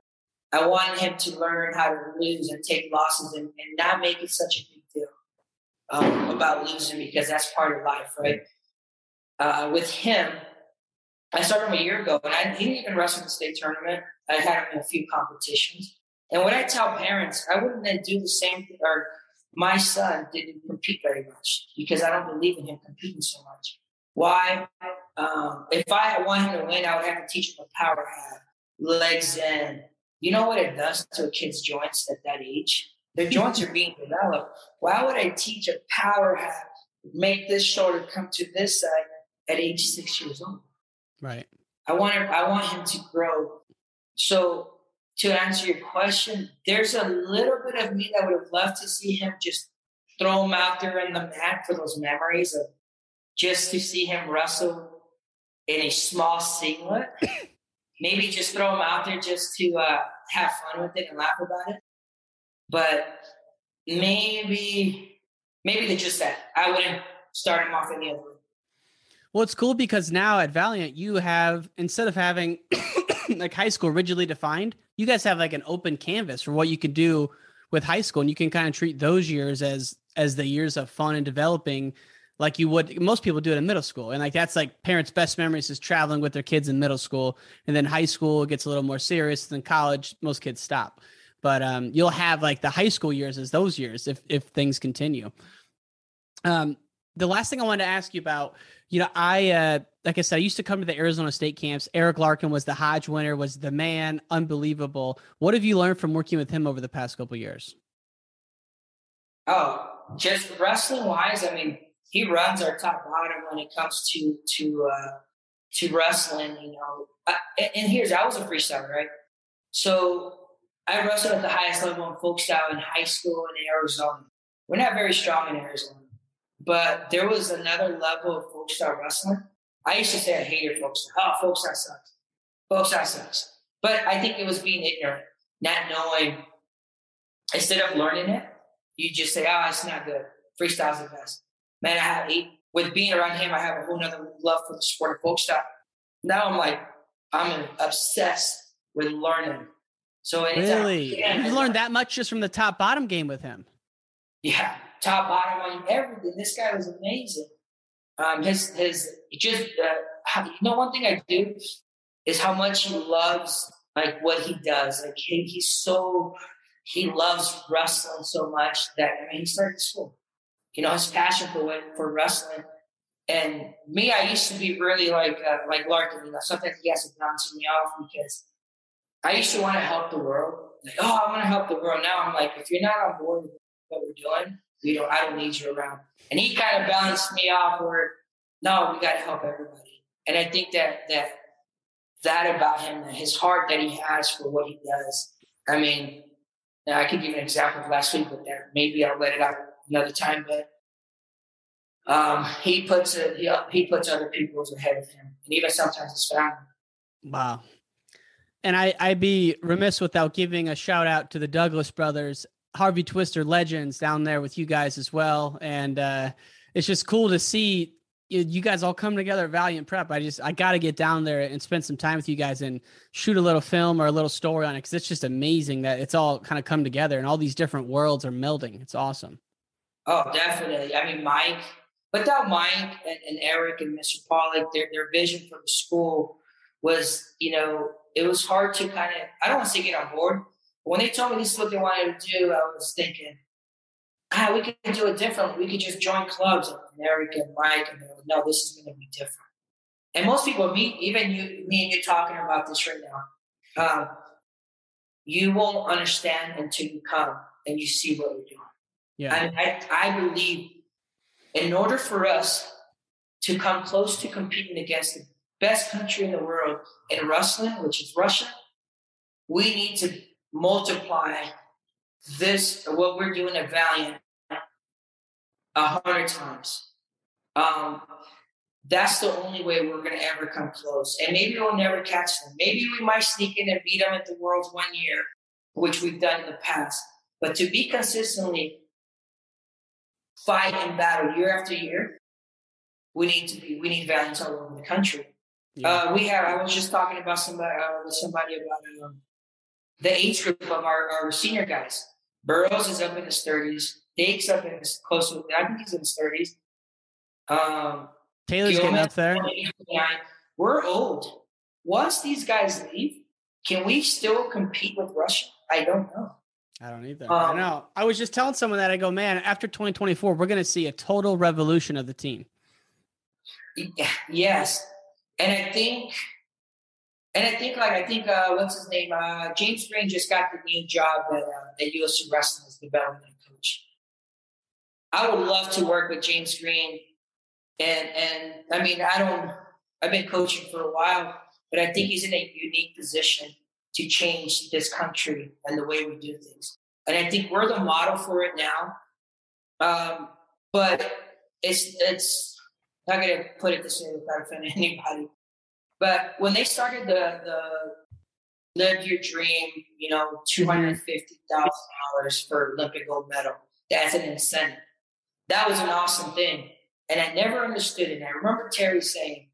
I want him to learn how to lose and take losses and, and not make it such a big deal um, about losing because that's part of life, right? Uh, with him, I started him a year ago, and I, he didn't even wrestle in the state tournament. I had him in a few competitions. And what I tell parents, I wouldn't then do the same thing, or my son didn't compete very much because I don't believe in him competing so much. Why? Um, if I want him to win, I would have to teach him a power half, legs in. You know what it does to a kid's joints at that age? Their joints are being developed. Why would I teach a power half, make this shoulder come to this side at age six years old? Right. I want him, I want him to grow. So to answer your question, there's a little bit of me that would have loved to see him just throw him out there in the mat for those memories of just to see him wrestle in a small singlet. Maybe just throw him out there just to uh, have fun with it and laugh about it. But maybe, maybe they just that. I wouldn't start him off any other way. Well, it's cool because now at Valiant, you have instead of having like high school rigidly defined, you guys have like an open canvas for what you can do with high school, and you can kind of treat those years as as the years of fun and developing, like you would most people do it in middle school, and like that's like parents' best memories is traveling with their kids in middle school, and then high school gets a little more serious. Then college, most kids stop, but um, you'll have like the high school years as those years if if things continue. Um, the last thing I wanted to ask you about, you know, I uh, like I said, I used to come to the Arizona State camps. Eric Larkin was the Hodge winner, was the man, unbelievable. What have you learned from working with him over the past couple years? Oh, just wrestling wise, I mean, he runs our top bottom when it comes to to uh, to wrestling. You know, I, and here's I was a freestyler, right? So I wrestled at the highest level in folk style in high school in Arizona. We're not very strong in Arizona. But there was another level of folk style wrestling. I used to say I hated folk style. Oh, folk style sucks. Folk style sucks. But I think it was being ignorant, not knowing. Instead of learning it, you just say, "Oh, it's not good." Freestyle's the best. Man, I have eight. With being around him, I have a whole nother love for the sport of folk style. Now I'm like, I'm obsessed with learning. So really, you learned that much just from the top bottom game with him. Yeah, top, bottom line, everything. This guy was amazing. Um, his his just uh, you know one thing I do is how much he loves like what he does. Like he, he's so he loves wrestling so much that I mean he started school. You know his passion for what for wrestling. And me, I used to be really like uh, like Larkin. You know, sometimes he has to bounce me off because I used to want to help the world. Like, oh, I want to help the world. Now I'm like, if you're not on board with what we're doing, we don't. I don't need you around. And he kind of balanced me off where, no, we got to help everybody. And I think that that that about him, his heart that he has for what he does. I mean, I could give an example of last week, but that maybe I'll let it out another time. But um, he puts it, he, he puts other people ahead of him, and even sometimes his family. Wow. And I, I'd be remiss without giving a shout out to the Douglas brothers Harvey Twister legends down there with you guys as well, and uh, it's just cool to see you, guys all come together at Valiant Prep. I just I got to get down there and spend some time with you guys and shoot a little film or a little story on it because it's just amazing that it's all kind of come together and all these different worlds are melding. It's awesome. Oh, definitely. I mean, Mike, without Mike and, and Eric and Mr. Pollock, their their vision for the school was, you know, it was hard to kind of I don't want to say get on board, when they told me this is what they wanted to do, I was thinking, ah, we could do it differently. We could just join clubs, and Eric and Mike, and like, no, this is going to be different. And most people, me, even you, me and you talking about this right now, um, you won't understand until you come and you see what we're doing. Yeah. And I, I believe in order for us to come close to competing against the best country in the world in wrestling, which is Russia, we need to multiply this, what we're doing at Valiant, a hundred times. Um, that's the only way we're going to ever come close. And maybe we'll never catch them. Maybe we might sneak in and beat them at the Worlds one year, which we've done in the past. But to be consistently fight and battle year after year, we need to be. We need valiants all over the country. Yeah. Uh, we have. I was just talking about somebody uh, with somebody about um, the age group of our, our senior guys. Burroughs is up in his 30s. Dake's up in his close to, I think he's in his 30s. Um, Taylor's getting up there. We're old. Once these guys leave, can we still compete with Russia? I don't know. I don't either. Um, I know. I was just telling someone that I go, man, after 2024, we're going to see a total revolution of the team. Yes. And I think and I think, like, I think, uh, what's his name? Uh, James Green just got the new job at, uh, at USA Wrestling as development coach. I would love to work with James Green. And, and I mean, I don't, I've been coaching for a while, but I think he's in a unique position to change this country and the way we do things. And I think we're the model for it now. Um, but it's, it's, not going to put it this way without offending anybody But when they started the the live your dream, you know, mm-hmm. two hundred fifty thousand dollars for Olympic gold medal, that's an incentive. That was an awesome thing, and I never understood it. And I remember Terry saying,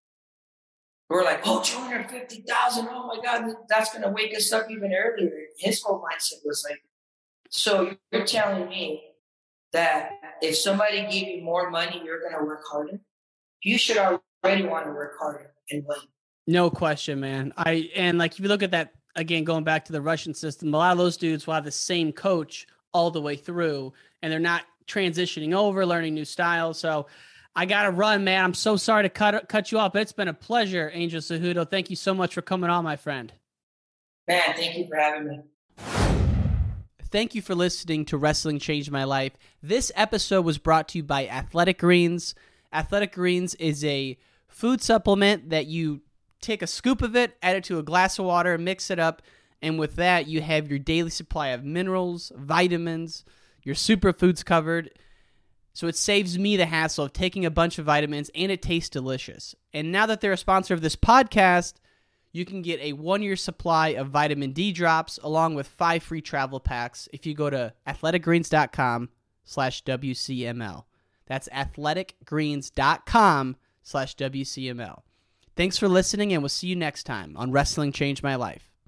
"We are like, oh, two hundred fifty thousand! Oh my God, that's going to wake us up even earlier." His whole mindset was like, "So you're telling me that if somebody gave you more money, you're going to work harder? You should already want to work harder and win." No question, man. I and like if you look at that again, going back to the Russian system, a lot of those dudes will have the same coach all the way through, and they're not transitioning over, learning new styles. So I got to run, man. I'm so sorry to cut cut you off, but it's been a pleasure, Angel Cejudo. Thank you so much for coming on, my friend. Man, thank you for having me. Thank you for listening to Wrestling Changed My Life. This episode was brought to you by Athletic Greens. Athletic Greens is a food supplement that you take a scoop of it, add it to a glass of water, mix it up, and with that, you have your daily supply of minerals, vitamins, your superfoods covered. So it saves me the hassle of taking a bunch of vitamins and it tastes delicious. And now that they're a sponsor of this podcast, you can get a one year supply of vitamin D drops along with five free travel packs if you go to athleticgreens.com slash WCML. That's athleticgreens.com slash WCML. Thanks for listening, and we'll see you next time on Wrestling Changed My Life.